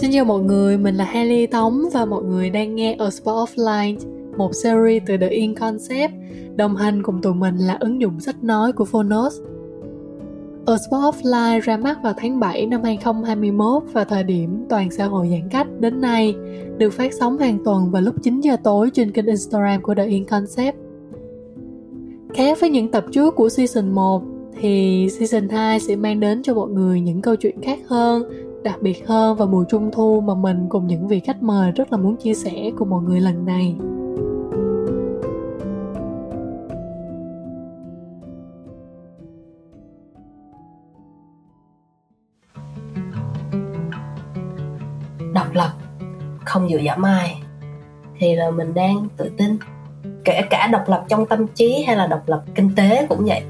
Xin chào mọi người, mình là Hailey Tống và mọi người đang nghe A Spot Offline, một series từ The In Concept, đồng hành cùng tụi mình là ứng dụng sách nói của Phonos. A Spot Offline ra mắt vào tháng 7 năm 2021 vào thời điểm toàn xã hội giãn cách đến nay, được phát sóng hàng tuần vào lúc 9 giờ tối trên kênh Instagram của The In Concept. Khác với những tập trước của season 1, thì season 2 sẽ mang đến cho mọi người những câu chuyện khác hơn đặc biệt hơn vào mùa trung thu mà mình cùng những vị khách mời rất là muốn chia sẻ cùng mọi người lần này. Độc lập, không dựa dẫm ai, thì là mình đang tự tin. Kể cả độc lập trong tâm trí hay là độc lập kinh tế cũng vậy.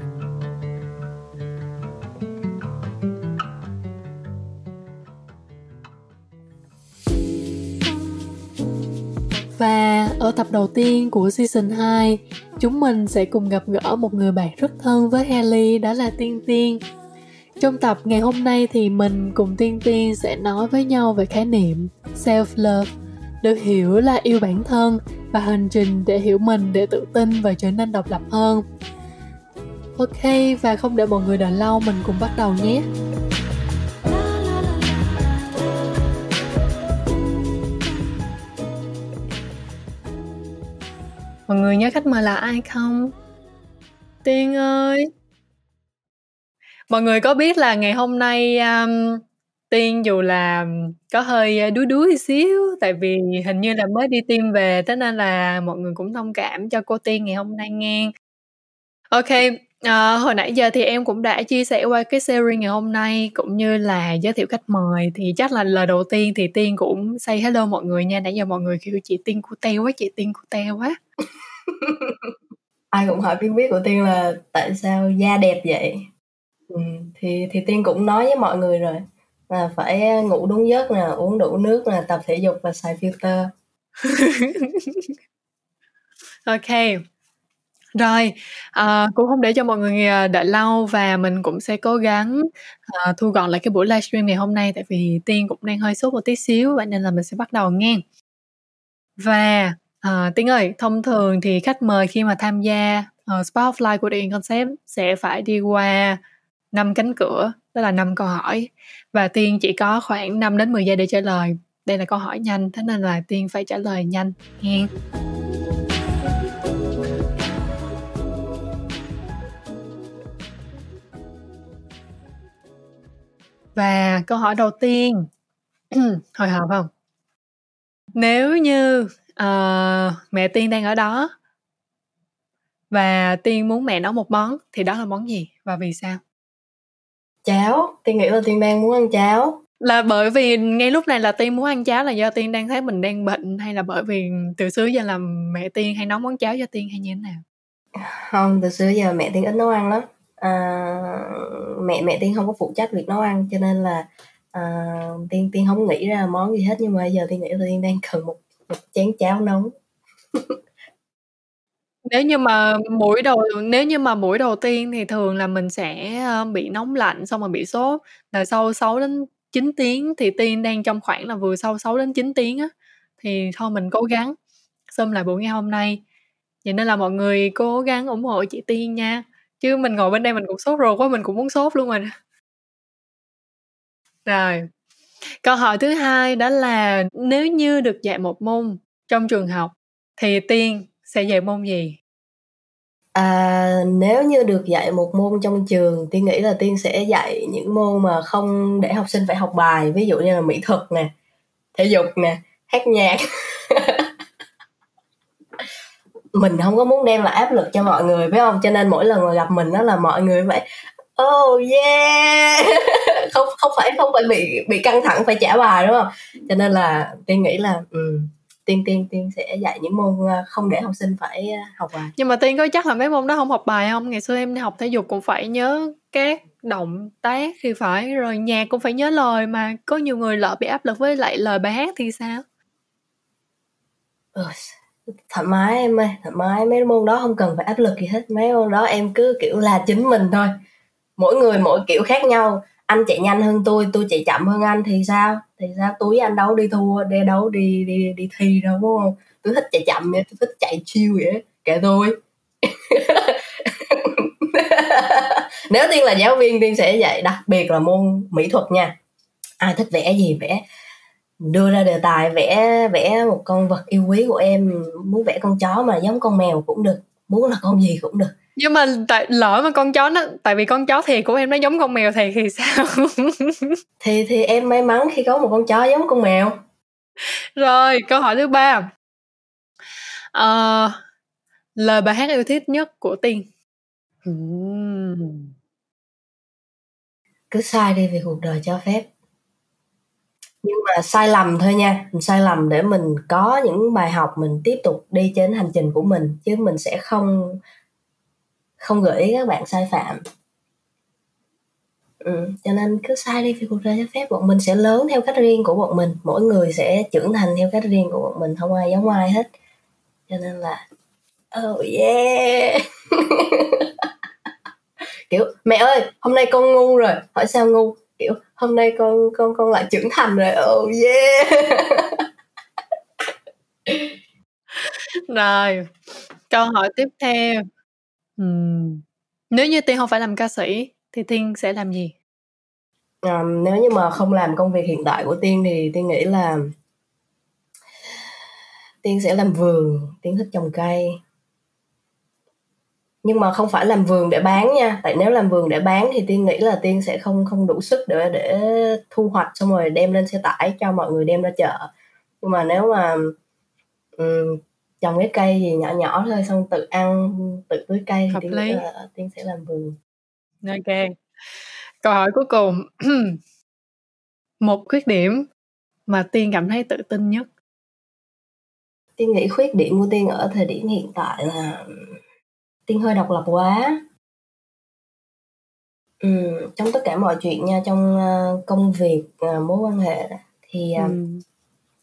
Ở tập đầu tiên của season 2, chúng mình sẽ cùng gặp gỡ một người bạn rất thân với Haley đó là Tiên Tiên. Trong tập ngày hôm nay thì mình cùng Tiên Tiên sẽ nói với nhau về khái niệm self-love, được hiểu là yêu bản thân và hành trình để hiểu mình để tự tin và trở nên độc lập hơn. Ok, và không để mọi người đợi lâu, mình cùng bắt đầu nhé. Mọi người nhớ khách mời là ai không? Tiên ơi! Mọi người có biết là ngày hôm nay um, Tiên dù là có hơi ờ, đuối đuối xíu tại vì hình như là mới đi tiêm về thế nên là mọi người cũng thông cảm cho cô Tiên ngày hôm nay nghe. Ok, à, hồi nãy giờ thì em cũng đã chia sẻ qua cái series ngày hôm nay cũng như là giới thiệu khách mời. Thì chắc là lời đầu tiên thì Tiên cũng say hello mọi người nha. Nãy giờ mọi người kêu chị Tiên cu teo quá chị Tiên cu teo quá. Ai cũng hỏi Tiên biết của Tiên là tại sao da đẹp vậy? Ừ, thì thì Tiên cũng nói với mọi người rồi là phải ngủ đúng giấc nè uống đủ nước nè tập thể dục và xài filter. Ok rồi à, cũng không để cho mọi người ờ, đợi lâu và mình cũng sẽ cố gắng à, thu gọn lại cái buổi livestream ngày hôm nay tại vì tiên cũng đang hơi sốt một tí xíu vậy nên là mình sẽ bắt đầu nghe và À, Tiên ơi, thông thường thì khách mời khi mà tham gia uh, Spotlight của The Concept sẽ phải đi qua năm cánh cửa, đó là năm câu hỏi và Tiên chỉ có khoảng 5 đến 10 giây để trả lời. Đây là câu hỏi nhanh, thế nên là Tiên phải trả lời nhanh nghe. Và câu hỏi đầu tiên hồi hộp không? Nếu như Ờ, mẹ Tiên đang ở đó và Tiên muốn mẹ nấu một món thì đó là món gì và vì sao? Cháo, Tiên nghĩ là Tiên đang muốn ăn cháo. Là bởi vì ngay lúc này là Tiên muốn ăn cháo là do Tiên đang thấy mình đang bệnh hay là bởi vì từ xưa giờ là mẹ Tiên hay nấu món cháo cho Tiên hay như thế nào? Không, từ xưa giờ mẹ Tiên ít nấu ăn lắm. À, mẹ mẹ Tiên không có phụ trách việc nấu ăn cho nên là à, Tiên Tiên không nghĩ ra món gì hết nhưng mà giờ Tiên nghĩ là Tiên đang cần một một chén cháo nóng. Nếu như mà mũi đầu nếu như mà mũi đầu tiên thì thường là mình sẽ ờ, bị nóng lạnh xong rồi bị sốt. Là sau 6 đến 9 tiếng thì tiên đang trong khoảng là vừa sau 6 đến 9 tiếng á thì thôi mình cố gắng. Xâm lại buổi ngày hôm nay. Vậy nên là mọi người cố gắng ủng hộ chị tiên nha chứ mình ngồi bên đây mình cũng sốt ruột quá mình cũng muốn sốt luôn rồi rồi. Câu hỏi thứ hai đó là nếu như được dạy một môn trong trường học thì Tiên sẽ dạy môn gì? À, nếu như được dạy một môn trong trường tiên nghĩ là tiên sẽ dạy những môn mà không để học sinh phải học bài ví dụ như là mỹ thuật nè thể dục nè hát nhạc. mình không có muốn đem lại áp lực cho mọi người phải không? Cho nên mỗi lần mà gặp mình đó là mọi người phải oh yeah. Không không phải không phải bị bị căng thẳng phải trả bài đúng không? Cho nên là tiên nghĩ là um, tiên tiên tiên sẽ dạy những môn ờ, không để học sinh phải ờ, học bài. Nhưng mà tiên có chắc là mấy môn đó không học bài không? Ngày xưa em đi học thể dục cũng phải nhớ các động tác thì phải rồi nhạc cũng phải nhớ lời mà có nhiều người lỡ bị áp lực với lại lời bài hát thì sao? Ừ, thoải mái em ơi, thoải mái. Mấy môn đó không cần phải áp lực gì hết. Mấy môn đó em cứ, kiểu là, chính mình thôi. Mỗi người mỗi kiểu khác nhau. Anh chạy nhanh hơn tôi tôi chạy chậm hơn anh thì sao? Thì sao? Tôi với anh đấu đi thua, đi đấu đi đi đi thi đâu, đúng không? Tôi thích chạy chậm vậy, tôi thích chạy chiêu vậy. Kệ tôi. Nếu tiên là giáo viên tiên sẽ dạy, đặc biệt là môn mỹ thuật nha. Ai thích vẽ gì vẽ đưa ra đề tài vẽ vẽ một con vật yêu quý của em muốn vẽ con chó mà giống con mèo cũng được muốn là con gì cũng được. Nhưng mà tại lỡ mà con chó nó tại vì con chó thiệt của em nó giống con mèo thiệt thì sao? Thì thì em may mắn khi có một con chó giống con mèo. Rồi câu hỏi thứ ba. Uh, lời bài hát yêu thích nhất của tiên. Cứ sai đi vì cuộc đời cho phép nhưng mà sai lầm thôi nha. Mình sai lầm để mình có những bài học mình tiếp tục đi trên hành trình của mình chứ mình sẽ không không gợi ý các bạn sai phạm. Ừ, cho nên cứ sai đi vì cuộc đời cho phép. Bọn mình sẽ lớn theo cách riêng của bọn mình. Mỗi người sẽ trưởng thành theo cách riêng của bọn mình không ai giống ai hết. Cho nên là oh yeah. Kiểu mẹ ơi hôm nay con ngu rồi hỏi sao ngu? Kiểu hôm nay con con con lại trưởng thành rồi. Oh yeah. Rồi câu hỏi tiếp theo. Uhm. nếu như tiên không phải làm ca sĩ thì tiên sẽ làm gì? À, nếu như mà không làm công việc hiện tại của tiên thì tiên nghĩ là tiên sẽ làm vườn tiên thích trồng cây nhưng mà không phải làm vườn để bán nha. Tại nếu làm vườn để bán thì tiên nghĩ là tiên sẽ không không đủ sức để để thu hoạch xong rồi đem lên xe tải cho mọi người đem ra chợ. Nhưng mà nếu mà um, trồng cái cây gì nhỏ nhỏ thôi xong tự ăn tự tưới cây thì tiên, lý. Là, tiên sẽ làm vườn. Ok. Câu hỏi cuối cùng. Một khuyết điểm mà tiên cảm thấy tự tin nhất. Tiên nghĩ khuyết điểm của tiên ở thời điểm hiện tại là tiên hơi độc lập quá. Ừ, trong tất cả mọi chuyện nha trong uh, công việc uh, mối quan hệ thì ừ.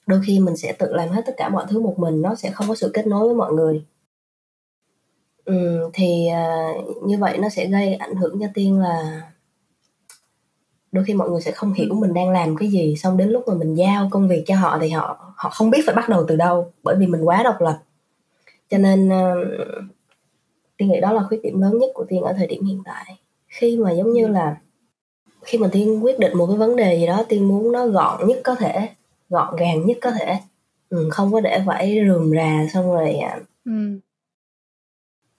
đôi khi mình sẽ tự làm hết tất cả mọi thứ một mình nó sẽ không có sự kết nối với mọi người. Ừ, thì như vậy nó sẽ gây ảnh hưởng cho tiên là đôi khi mọi người sẽ không hiểu mình đang làm cái gì xong đến lúc mà mình giao công việc cho họ thì họ họ không biết phải bắt đầu từ đâu bởi vì mình quá độc lập. Cho nên tiên nghĩ đó là khuyết điểm lớn nhất của tiên ở thời điểm hiện tại khi mà giống như là khi mà tiên quyết định một cái vấn đề gì đó tiên muốn nó gọn nhất có thể gọn gàng nhất có thể ừ, không có để phải rườm rà xong rồi à. ừ.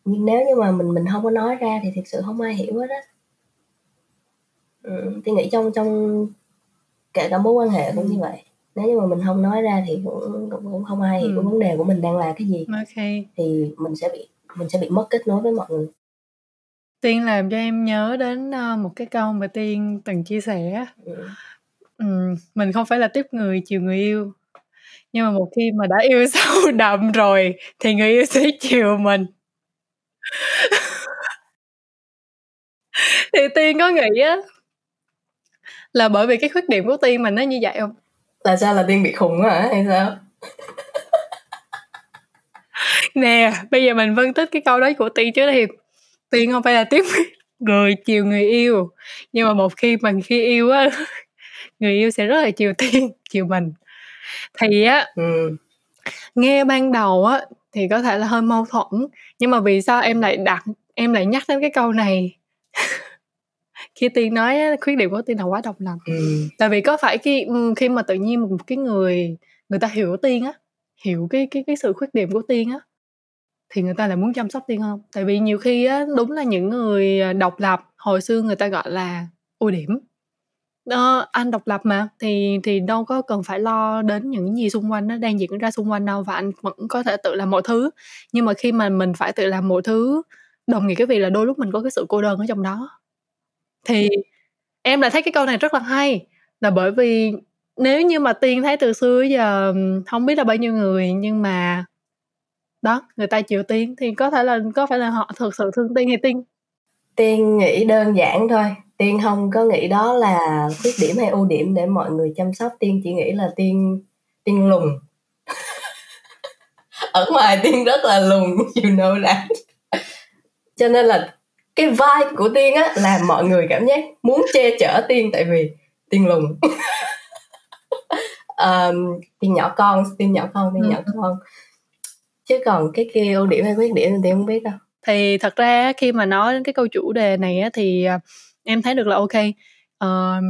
nhưng nếu như mà mình mình không có nói ra thì thực sự không ai hiểu hết á ừ, tiên nghĩ trong trong kể cả mối quan hệ cũng ừ. như vậy nếu như mà mình không nói ra thì cũng cũng, cũng không ai hiểu ừ. vấn đề của mình đang là cái gì okay. thì mình sẽ bị mình sẽ bị mất kết nối với mọi người. Tiên làm cho em nhớ đến uh, một cái câu mà tiên từng chia sẻ ừ. um, mình không phải là tiếp người chiều người yêu. Nhưng mà một khi mà đã yêu sâu đậm rồi thì người yêu sẽ chiều mình. Thì tiên có nghĩ á là bởi vì cái khuyết điểm của tiên mà nó như vậy không? Tại sao? Là tiên bị khùng hả? Hay sao nè bây giờ mình phân tích cái câu đó của tiên chứ thì tiên không phải là tiếp người chiều người yêu nhưng mà một khi mình khi yêu á người yêu sẽ rất là chiều tiên chiều mình thì á ừ. nghe ban đầu á thì có thể là hơi mâu thuẫn nhưng mà vì sao em lại đặt em lại nhắc đến cái câu này khi tiên nói khuyết điểm của tiên là quá độc lập ừ. tại vì có phải khi khi mà tự nhiên một cái người người ta hiểu tiên á hiểu cái cái cái sự khuyết điểm của tiên á thì người ta lại muốn chăm sóc tiên hơn tại vì nhiều khi á đúng là những người à, độc lập hồi xưa người ta gọi là ưu điểm. Đó, anh độc lập mà thì thì đâu có cần phải lo đến những gì xung quanh nó đang diễn ra xung quanh đâu và anh vẫn có thể tự làm mọi thứ. Nhưng mà khi mà mình phải tự làm mọi thứ đồng nghĩa cái việc là đôi lúc mình có cái sự cô đơn ở trong đó. Thì em lại thấy cái câu này rất là hay là bởi vì nếu như mà tiên thấy từ xưa giờ không biết là bao nhiêu người nhưng mà đó người ta chịu tiên thì có thể là có phải là họ thực sự thương tiên hay tiên tiên nghĩ đơn giản thôi. Tiên không có nghĩ đó là khuyết điểm hay ưu điểm để mọi người chăm sóc. Tiên chỉ nghĩ là tiên tiên lùn. Ở ngoài tiên rất là lùn you know that. Cho nên là cái vibe của tiên á làm mọi người cảm giác muốn che chở tiên tại vì tiên lùn. Um, tiên nhỏ con tiên nhỏ con tiên ừ. nhỏ con chứ còn cái kia ưu điểm hay khuyết điểm thì tiên không biết đâu. Thì thật ra khi mà nói đến cái câu chủ đề này á thì à, em thấy được là ok. Uh,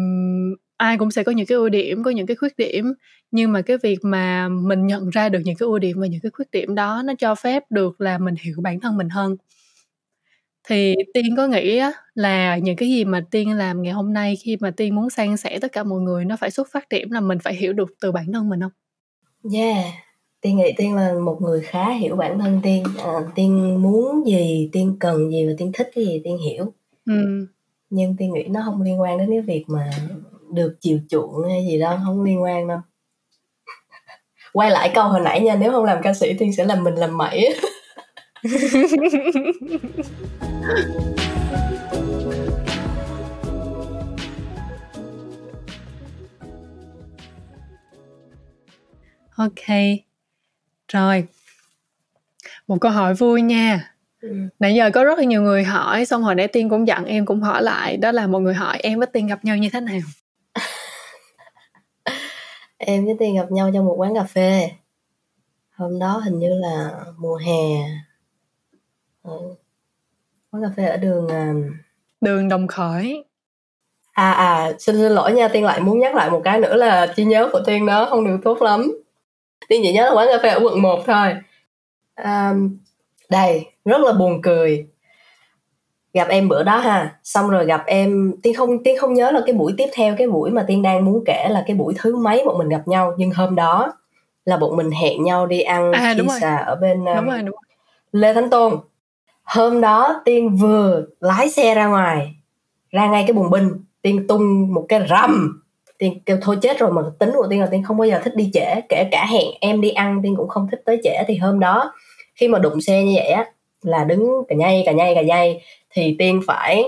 ai cũng sẽ có những cái ưu điểm có những cái khuyết điểm. Nhưng mà cái việc mà mình nhận ra được những cái ưu điểm và những cái khuyết điểm đó nó cho phép được là mình hiểu bản thân mình hơn. Thì tiên có nghĩ á, là những cái gì mà tiên làm ngày hôm nay khi mà tiên muốn san sẻ tất cả mọi người nó phải xuất phát điểm là mình phải hiểu được từ bản thân mình không? Yeah tiên nghĩ tiên là một người khá hiểu bản thân tiên. À, tiên muốn gì tiên cần gì và tiên thích cái gì tiên hiểu. Ừ. nhưng tiên nghĩ nó không liên quan đến cái việc mà được chiều chuộng hay gì đâu không liên quan đâu. Quay lại câu hồi nãy nha nếu không làm ca sĩ tiên sẽ làm mình làm mẩy. Ok rồi. Một câu hỏi vui nha. Ừ. nãy giờ có rất là nhiều người hỏi xong hồi nãy tiên cũng dặn em cũng hỏi lại đó là một người hỏi em với tiên gặp nhau như thế nào? Em với tiên gặp nhau trong một quán cà phê. Hôm đó hình như là mùa hè. Ừ. quán cà phê ở đường uh... đường đồng khởi. À à xin, xin lỗi nha tiên lại muốn nhắc lại một cái nữa là trí nhớ của tiên nó không được tốt lắm tiên chỉ nhớ là quán cà phê ở quận 1 thôi. À, đây rất là buồn cười. Gặp em bữa đó ha xong rồi gặp em tiên không tiên không nhớ là cái buổi tiếp theo cái buổi mà tiên đang muốn kể là cái buổi thứ mấy bọn mình gặp nhau. Nhưng hôm đó là bọn mình hẹn nhau đi ăn à, pizza ở bên đúng rồi, đúng rồi. lê thánh tôn. Hôm đó tiên vừa lái xe ra ngoài ra ngay cái bùng binh. Tiên tung một cái rầm tiên, kêu thôi chết rồi mà tính của tiên là tiên không bao giờ thích đi trễ, kể cả hẹn em đi ăn tiên cũng không thích tới trễ. Thì hôm đó, khi mà đụng xe như vậy á, là đứng cả nhay cả nhay cả nhay, thì tiên phải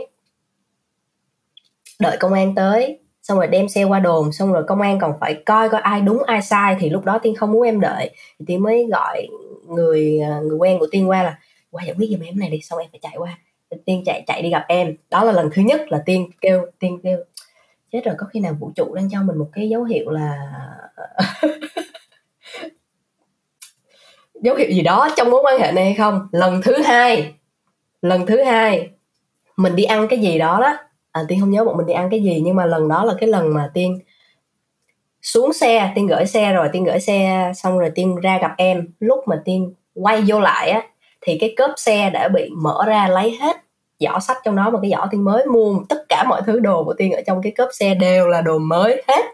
đợi công an tới, xong rồi đem xe qua đồn, xong rồi công an còn phải coi coi ai đúng, ai sai. Thì lúc đó tiên không muốn em đợi. Thì tiên mới gọi người à, người quen của tiên qua là qua giải quyết giùm em này đi, xong em phải chạy qua. Tiên chạy chạy đi gặp em. Đó là lần thứ nhất là tiên kêu tiên kêu chết rồi có khi nào vũ trụ đang cho mình một cái dấu hiệu là dấu hiệu gì đó trong mối quan hệ này hay không? Lần thứ hai lần thứ hai mình đi ăn cái gì đó đó. À, tiên không nhớ bọn mình đi ăn cái gì nhưng mà lần đó là cái lần mà tiên xuống xe tiên gửi xe rồi tiên gửi xe xong rồi tiên ra gặp em. Lúc mà tiên quay vô lại á thì cái cốp xe đã bị mở ra lấy hết giỏ sách trong đó mà cái giỏ tiên mới mua tất cả mọi thứ đồ của tiên ở trong cái cốp xe đều là đồ mới hết.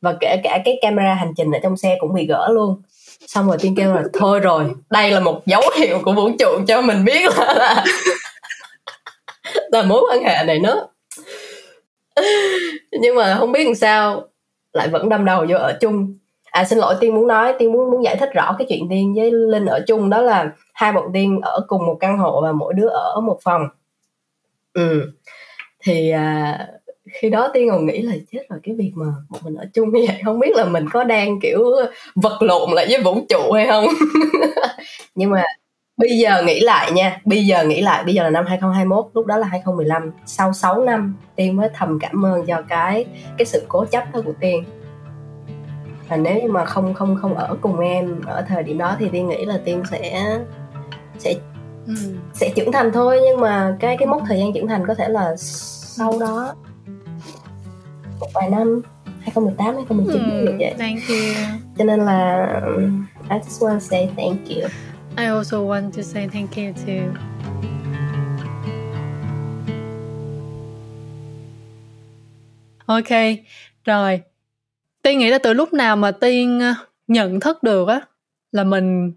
Và kể cả cái camera hành trình ở trong xe cũng bị gỡ luôn. Xong rồi tiên kêu là thôi rồi đây là một dấu hiệu của vũ trụ cho mình biết là, là, là mối quan hệ này nó. Nhưng mà không biết làm sao lại vẫn đâm đầu vô ở chung. À xin lỗi tiên muốn nói tiên muốn muốn giải thích rõ cái chuyện tiên với linh ở chung đó là hai bọn tiên ở cùng một căn hộ và mỗi đứa ở một phòng. Ừ. Thì à, khi đó tiên còn nghĩ là chết rồi cái việc mà một mình ở chung như vậy không biết là mình có đang kiểu vật lộn lại với vũ trụ hay không? Nhưng mà bây giờ nghĩ lại nha bây giờ nghĩ lại bây giờ là năm 2021 lúc đó là 2015 sau 6 năm tiên mới thầm cảm ơn cho cái cái sự cố chấp đó của tiên. Và nếu như mà không không không ở cùng em ở thời điểm đó thì tiên nghĩ là tiên sẽ sẽ ừ. sẽ trưởng thành thôi nhưng mà cái cái mốc thời gian trưởng thành có thể là sau đó một vài năm 2018 2019 ừ, như vậy. Thank you. Cho nên là I just want to say thank you. I also want to say thank you too. Ok, rồi. Tiên nghĩ là từ lúc nào mà Tiên ờ, nhận thức được á là mình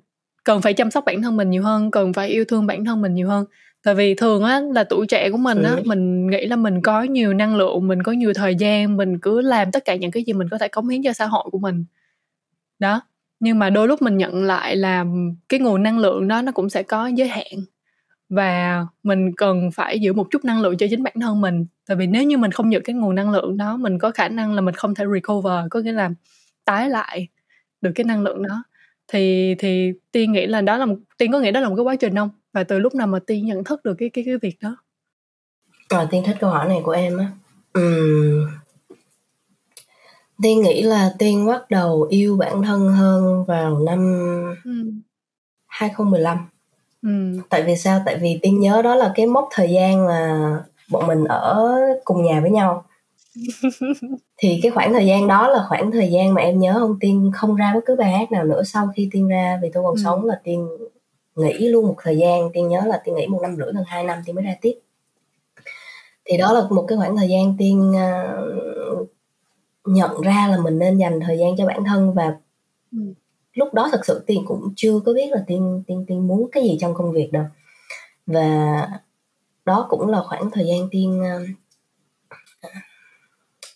cần phải chăm sóc bản thân mình nhiều hơn, cần phải yêu thương bản thân mình nhiều hơn. Tại vì thường á là tuổi trẻ của mình á ừ. mình nghĩ là mình có nhiều năng lượng mình có nhiều thời gian mình cứ làm tất cả những cái gì mình có thể cống hiến cho xã hội của mình. Đó nhưng mà đôi lúc mình nhận lại là cái nguồn năng lượng đó nó cũng sẽ có giới hạn và mình cần phải giữ một chút năng lượng cho chính bản thân mình. Tại vì nếu như mình không giữ cái nguồn năng lượng đó mình có khả năng là mình không thể recover có nghĩa là tái lại được cái năng lượng đó thì thì tiên nghĩ là đó là một, tiên có nghĩ đó là một cái quá trình không và từ lúc nào mà tiên nhận thức được cái cái cái việc đó à, tiên thích câu hỏi này của em á uhm. tiên nghĩ là tiên bắt đầu yêu bản thân hơn vào năm ừ. 2015 ừ. tại vì sao tại vì tiên nhớ đó là cái mốc thời gian là bọn mình ở cùng nhà với nhau thì cái khoảng thời gian đó là khoảng thời gian mà em nhớ không tiên không ra bất cứ bài hát nào nữa sau khi tiên ra vì tôi còn ừ. sống là tiên nghỉ luôn một thời gian tiên nhớ là tiên nghỉ một năm rưỡi gần hai năm tiên mới ra tiếp thì đó là một cái khoảng thời gian tiên uh, nhận ra là mình nên dành thời gian cho bản thân và ừ. lúc đó thật sự tiên cũng chưa có biết là tiên tiên tiên muốn cái gì trong công việc đâu và đó cũng là khoảng thời gian tiên uh,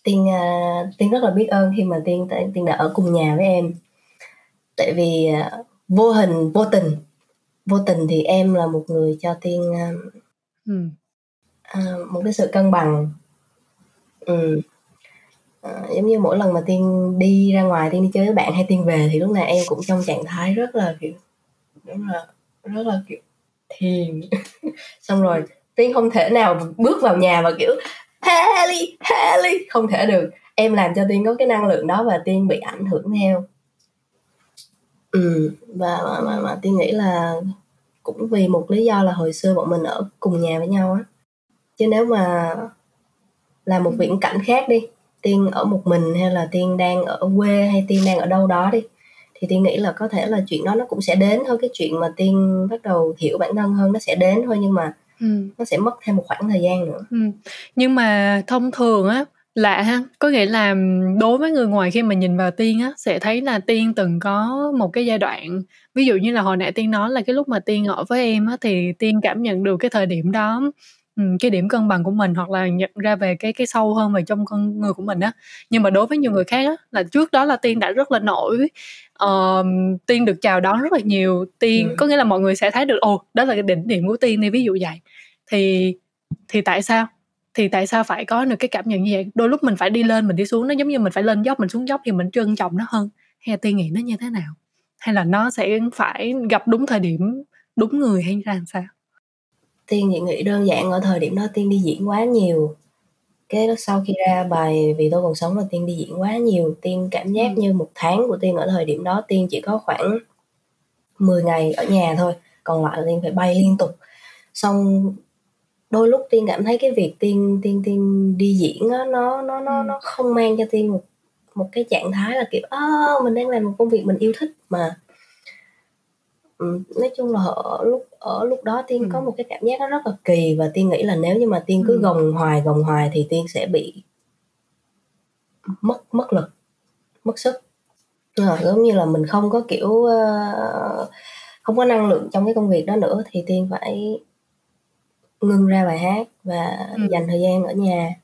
tiên uh, tiên rất là biết ơn khi mà tiên tiên đã ở cùng nhà với em tại vì uh, vô hình vô tình vô tình thì em là một người cho tiên uh, ừ. uh, một cái sự cân bằng ừ. uh, giống như mỗi lần mà tiên đi ra ngoài tiên đi chơi với bạn hay tiên về thì lúc nào em cũng trong trạng thái rất là kiểu rất là rất là kiểu thiền xong rồi tiên không thể nào bước vào nhà và kiểu Haley Haley không thể được. Em làm cho tiên có cái năng lượng đó và tiên bị ảnh hưởng theo. Ừ và mà, mà, mà tiên nghĩ là cũng vì một lý do là hồi xưa bọn mình ở cùng nhà với nhau á. Chứ nếu mà là một viễn cảnh khác đi tiên ở một mình hay là tiên đang ở quê hay tiên đang ở đâu đó đi thì tiên nghĩ là có thể là chuyện đó nó cũng sẽ đến thôi. Cái chuyện mà tiên bắt đầu hiểu bản thân hơn nó sẽ đến thôi. Nhưng mà ừ. nó sẽ mất thêm một khoảng thời gian nữa ừ. nhưng mà thông thường á lạ ha có nghĩa là đối với người ngoài khi mà nhìn vào tiên á sẽ thấy là tiên từng có một cái giai đoạn ví dụ như là hồi nãy tiên nói là cái lúc mà tiên ở với em á thì tiên cảm nhận được cái thời điểm đó cái điểm cân bằng của mình hoặc là nhận ra về cái cái sâu hơn về trong con người của mình á nhưng mà đối với nhiều người khác á là trước đó là tiên đã rất là nổi uh, tiên được chào đón rất là nhiều tiên ừ. có nghĩa là mọi người sẽ thấy được ồ đó là cái đỉnh điểm của tiên đi ví dụ vậy thì thì tại sao? Thì tại sao phải có được cái cảm nhận như vậy? Đôi lúc mình phải đi lên mình đi xuống nó giống như mình phải lên dốc mình xuống dốc thì mình trân trọng nó hơn. Hay tiên nghĩ nó như thế nào? Hay là nó sẽ phải gặp đúng thời điểm đúng người hay ra làm sao? Tiên thì nghĩ đơn giản ở thời điểm đó tiên đi diễn quá nhiều. Cái sau khi ra bài vì tôi còn sống là tiên đi diễn quá nhiều. Tiên cảm giác ừ. như một tháng của tiên ở thời điểm đó tiên chỉ có khoảng 10 ngày ở nhà thôi. Còn lại là tiên phải bay liên tục. Xong đôi lúc tiên cảm thấy cái việc tiên tiên tiên đi diễn á nó nó nó ừ. nó không mang cho tiên một một cái trạng thái là kiểu ơ mình đang làm một công việc mình yêu thích mà ừ, nói chung là ở lúc ở lúc đó tiên ừ. có một cái cảm giác nó rất là kỳ và tiên nghĩ là nếu như mà tiên cứ ừ. gồng hoài gồng hoài thì tiên sẽ bị mất mất lực mất sức à, giống như là mình không có kiểu uh, không có năng lượng trong cái công việc đó nữa thì tiên phải ngưng ra bài hát và ừ. dành thời gian ở nhà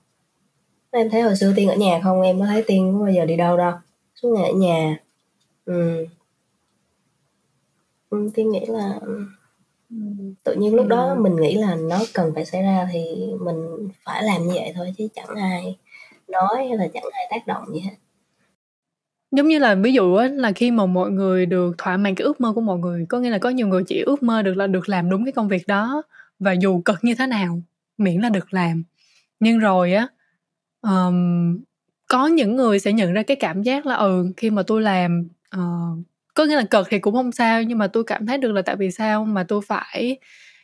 em thấy hồi xưa tiên ở nhà không em có thấy tiên có bao giờ đi đâu đâu suốt ngày ở nhà ừ. ừ tiên nghĩ là ừ. tự nhiên lúc đó ừ. mình nghĩ là nó cần phải xảy ra thì mình phải làm như vậy thôi chứ chẳng ai nói hay là chẳng ai tác động gì hết giống như là ví dụ á là khi mà mọi người được thỏa mãn cái ước mơ của mọi người có nghĩa là có nhiều người chỉ ước mơ được là được làm đúng cái công việc đó và dù cực như thế nào miễn là được làm. Nhưng rồi á um, có những người sẽ nhận ra cái cảm giác là ừ khi mà tôi làm uh, có nghĩa là cực thì cũng không sao nhưng mà tôi cảm thấy được là tại vì sao mà tôi phải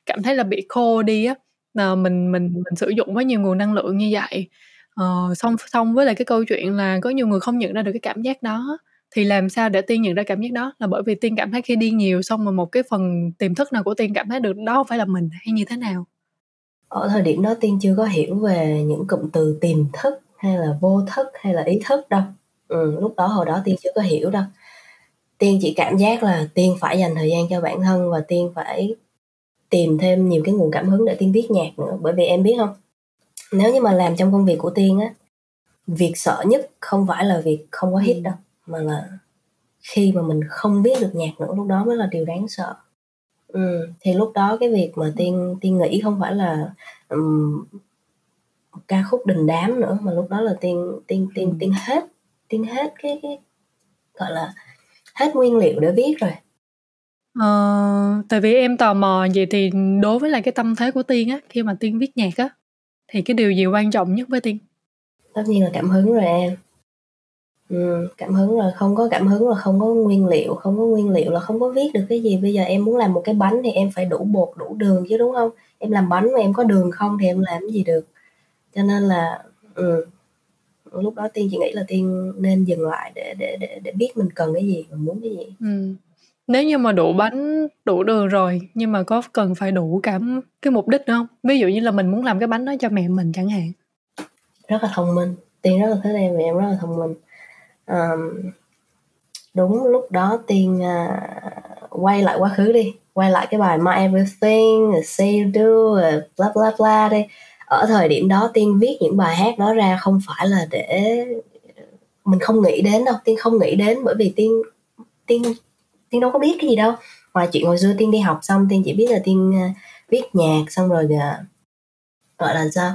cảm thấy là bị khô đi á. Là mình mình mình sử dụng quá nhiều nguồn năng lượng như vậy. Ờ, uh, song song với lại cái câu chuyện là có nhiều người không nhận ra được cái cảm giác đó thì làm sao để tiên nhận ra cảm giác đó? Là bởi vì tiên cảm thấy khi đi nhiều xong rồi một cái phần tiềm thức nào của tiên cảm thấy được đó không phải là mình hay như thế nào? Ở thời điểm đó tiên chưa có hiểu về những cụm từ tiềm thức hay là vô thức hay là ý thức đâu. Ừ, lúc đó hồi đó tiên chưa có hiểu đâu. Tiên chỉ cảm giác là tiên phải dành thời gian cho bản thân và tiên phải tìm thêm nhiều cái nguồn cảm hứng để tiên viết nhạc nữa bởi vì em biết không? Nếu như mà làm trong công việc của tiên á việc sợ nhất không phải là việc không có hit đâu mà là khi mà mình không biết được nhạc nữa lúc đó mới là điều đáng sợ. Ừ, thì lúc đó cái việc mà tiên tiên nghĩ không phải là um, ca khúc đình đám nữa mà lúc đó là tiên tiên tiên tiên hết tiên hết cái cái gọi là hết nguyên liệu để viết rồi. Ờ, tại vì em tò mò vậy thì đối với lại cái tâm thế của Tiên á, khi mà Tiên viết nhạc á, thì cái điều gì quan trọng nhất với Tiên? tất nhiên là cảm hứng rồi em ừ, cảm hứng rồi không có cảm hứng là không có nguyên liệu không có nguyên liệu là không có viết được cái gì. Bây giờ em muốn làm một cái bánh thì em phải đủ bột đủ đường chứ đúng không? Em làm bánh mà em có đường không thì em làm gì được. Cho nên là ừ, lúc đó tiên chỉ nghĩ là tiên nên dừng lại để để để để biết mình cần cái gì mình muốn cái gì. Ừ. nếu như mà đủ bánh đủ đường rồi nhưng mà có cần phải đủ cả cái mục đích nữa không? Ví dụ như là mình muốn làm cái bánh đó cho mẹ mình chẳng hạn. Rất là thông minh tiên rất là thích em và em rất là thông minh um, đúng lúc đó tiên uh, quay lại quá khứ đi quay lại cái bài my everything say you do bla bla bla đi. Ở thời điểm đó tiên viết những bài hát đó ra không phải là để mình không nghĩ đến đâu tiên không nghĩ đến bởi vì tiên tiên tiên đâu có biết cái gì đâu. Ngoài chuyện hồi xưa tiên đi học xong tiên chỉ biết là tiên uh, viết nhạc xong rồi uh, gọi là sao?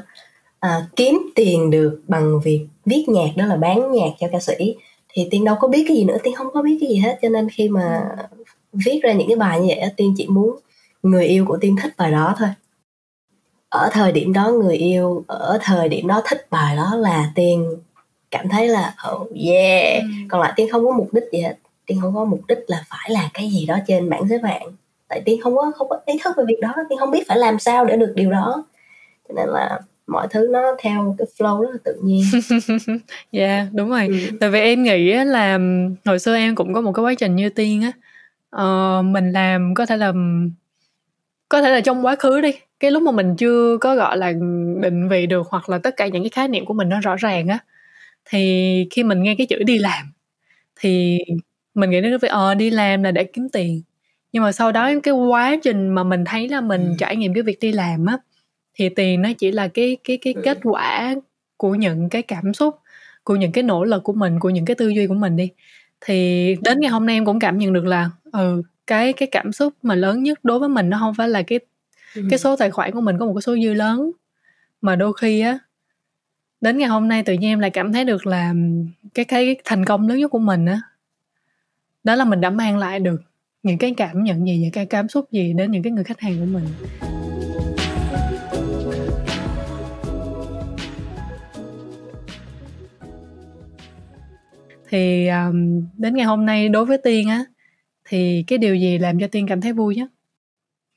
À, kiếm tiền được bằng việc viết nhạc đó là bán nhạc cho ca sĩ. Thì tiên đâu có biết cái gì nữa tiên không có biết cái gì hết cho nên khi mà viết ra những cái bài như vậy tiên chỉ muốn người yêu của tiên thích bài đó thôi. Ở thời điểm đó người yêu ở thời điểm đó thích bài đó là tiên cảm thấy là oh yeah. Ừ. còn lại tiên không có mục đích gì hết. Tiên không có mục đích là phải làm cái gì đó trên bảng xếp hạng. Tại tiên không có không có ý thức về việc đó tiên không biết phải làm sao để được điều đó. Cho nên là mọi thứ nó theo cái flow rất là tự nhiên dạ yeah, đúng rồi ừ. tại vì em nghĩ là hồi xưa em cũng có một cái quá trình như tiên á uh, mình làm có thể là có thể là trong quá khứ đi cái lúc mà mình chưa có gọi là định vị được hoặc là tất cả những cái khái niệm của mình nó rõ ràng á thì khi mình nghe cái chữ đi làm thì mình nghĩ đến cái việc ờ đi làm là để kiếm tiền nhưng mà sau đó cái quá trình mà mình thấy là mình ừ. trải nghiệm cái việc đi làm á thì tiền nó chỉ là cái cái cái kết quả của những cái cảm xúc của những cái nỗ lực của mình của những cái tư duy của mình đi. Thì đến ngày hôm nay em cũng cảm nhận được là ừ cái cái cảm xúc mà lớn nhất đối với mình nó không phải là cái cái số tài khoản của mình có một cái số dư lớn mà đôi khi á đến ngày hôm nay tự nhiên em lại cảm thấy được là cái cái thành công lớn nhất của mình á đó là mình đã mang lại được những cái cảm nhận gì những cái cảm xúc gì đến những cái người khách hàng của mình thì um, đến ngày hôm nay đối với tiên á thì cái điều gì làm cho tiên cảm thấy vui nhất?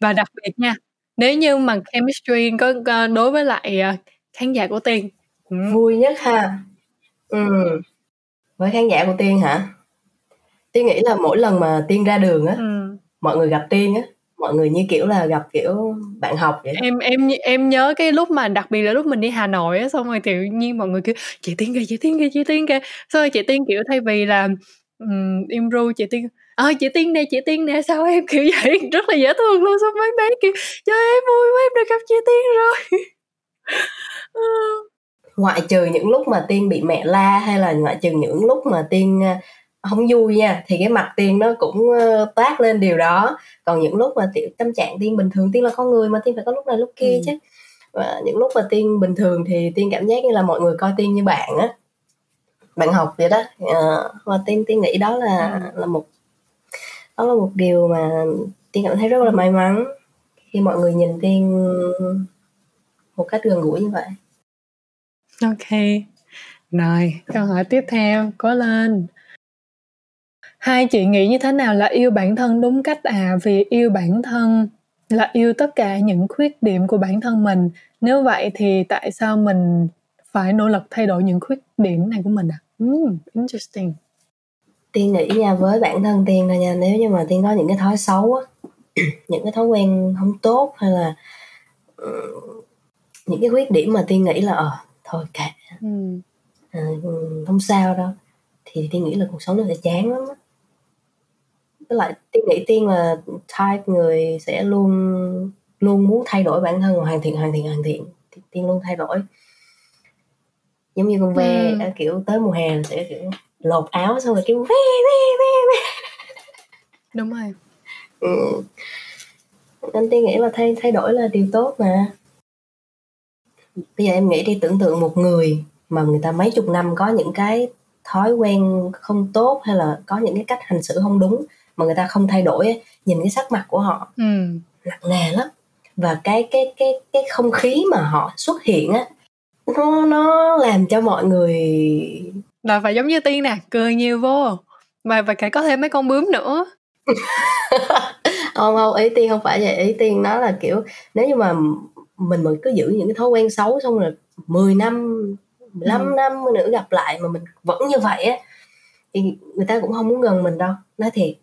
Và đặc biệt nha nếu như mà chemistry có đối với lại uh, khán giả của tiên. Ừ. vui nhất ha? Ừ. Với khán giả của tiên hả? Tiên nghĩ là mỗi lần mà tiên ra đường á ừ. mọi người gặp tiên á mọi người như kiểu là gặp kiểu bạn học vậy em em em nhớ cái lúc mà đặc biệt là lúc mình đi Hà Nội á xong rồi tự nhiên mọi người kiểu chị Tiên kìa chị Tiên kìa chị Tiên kìa. Xong rồi chị Tiên kiểu thay vì là um, im ru chị Tiên ờ à, chị Tiên nè chị Tiên nè. Sao em kiểu vậy rất là dễ thương luôn xong mấy bé kiểu trời em vui quá em được gặp chị Tiên rồi. Ngoại trừ những lúc mà tiên bị mẹ la hay là ngoại trừ những lúc mà tiên không vui nha thì cái mặt tiên nó cũng ờ, toát lên điều đó. Còn những lúc mà tiểu tâm trạng tiên bình thường tiên là con người mà tiên phải có lúc này lúc kia ừ. chứ. Và những lúc mà tiên bình thường thì tiên cảm giác như là mọi người coi tiên như bạn á. Bạn học vậy đó à, và tiên tiên nghĩ đó là ừ. là một đó là một điều mà tiên cảm thấy rất là may mắn khi mọi người nhìn tiên một cách gần gũi như vậy. Ok. Rồi câu hỏi tiếp theo có lên hai chị nghĩ như thế nào là yêu bản thân đúng cách? À vì yêu bản thân là yêu tất cả những khuyết điểm của bản thân mình. Nếu vậy thì tại sao mình phải nỗ lực thay đổi những khuyết điểm này của mình à mm, interesting. Tiên nghĩ nha với bản thân tiên là nha nếu như mà tiên có những cái thói xấu á những cái thói quen không tốt hay là uh, những cái khuyết điểm mà tiên nghĩ là ờ thôi kệ. Ừ. à, không sao đâu thì tiên nghĩ là cuộc sống nó sẽ chán lắm á với lại tiên nghĩ tiên là type người sẽ luôn luôn muốn thay đổi bản thân hoàn thiện hoàn thiện hoàn thiện. Tiên luôn thay đổi. Giống như con ve ừ. kiểu tới mùa hè sẽ kiểu lột áo xong rồi kiểu ve ve ve ve. Đúng rồi. Ừ. nên tiên nghĩ là thay thay đổi là điều tốt mà. Bây giờ em nghĩ đi tưởng tượng một người mà người ta mấy chục năm có những cái thói quen không tốt hay là có những cái cách hành xử không đúng mà người ta không thay đổi ấy, nhìn cái sắc mặt của họ ừ. nặng nề lắm. Và cái cái cái cái không khí mà họ xuất hiện á nó nó làm cho mọi người là phải giống như tiên nè cười nhiều vô. Mà phải có thêm mấy con bướm nữa. Không không ý tiên không phải vậy. Ý tiên nó là kiểu nếu như mà mình mà cứ giữ những cái thói quen xấu xong rồi 10 năm 15 ừ. năm nữa gặp lại mà mình vẫn như vậy á thì người ta cũng không muốn gần mình đâu. Nói thiệt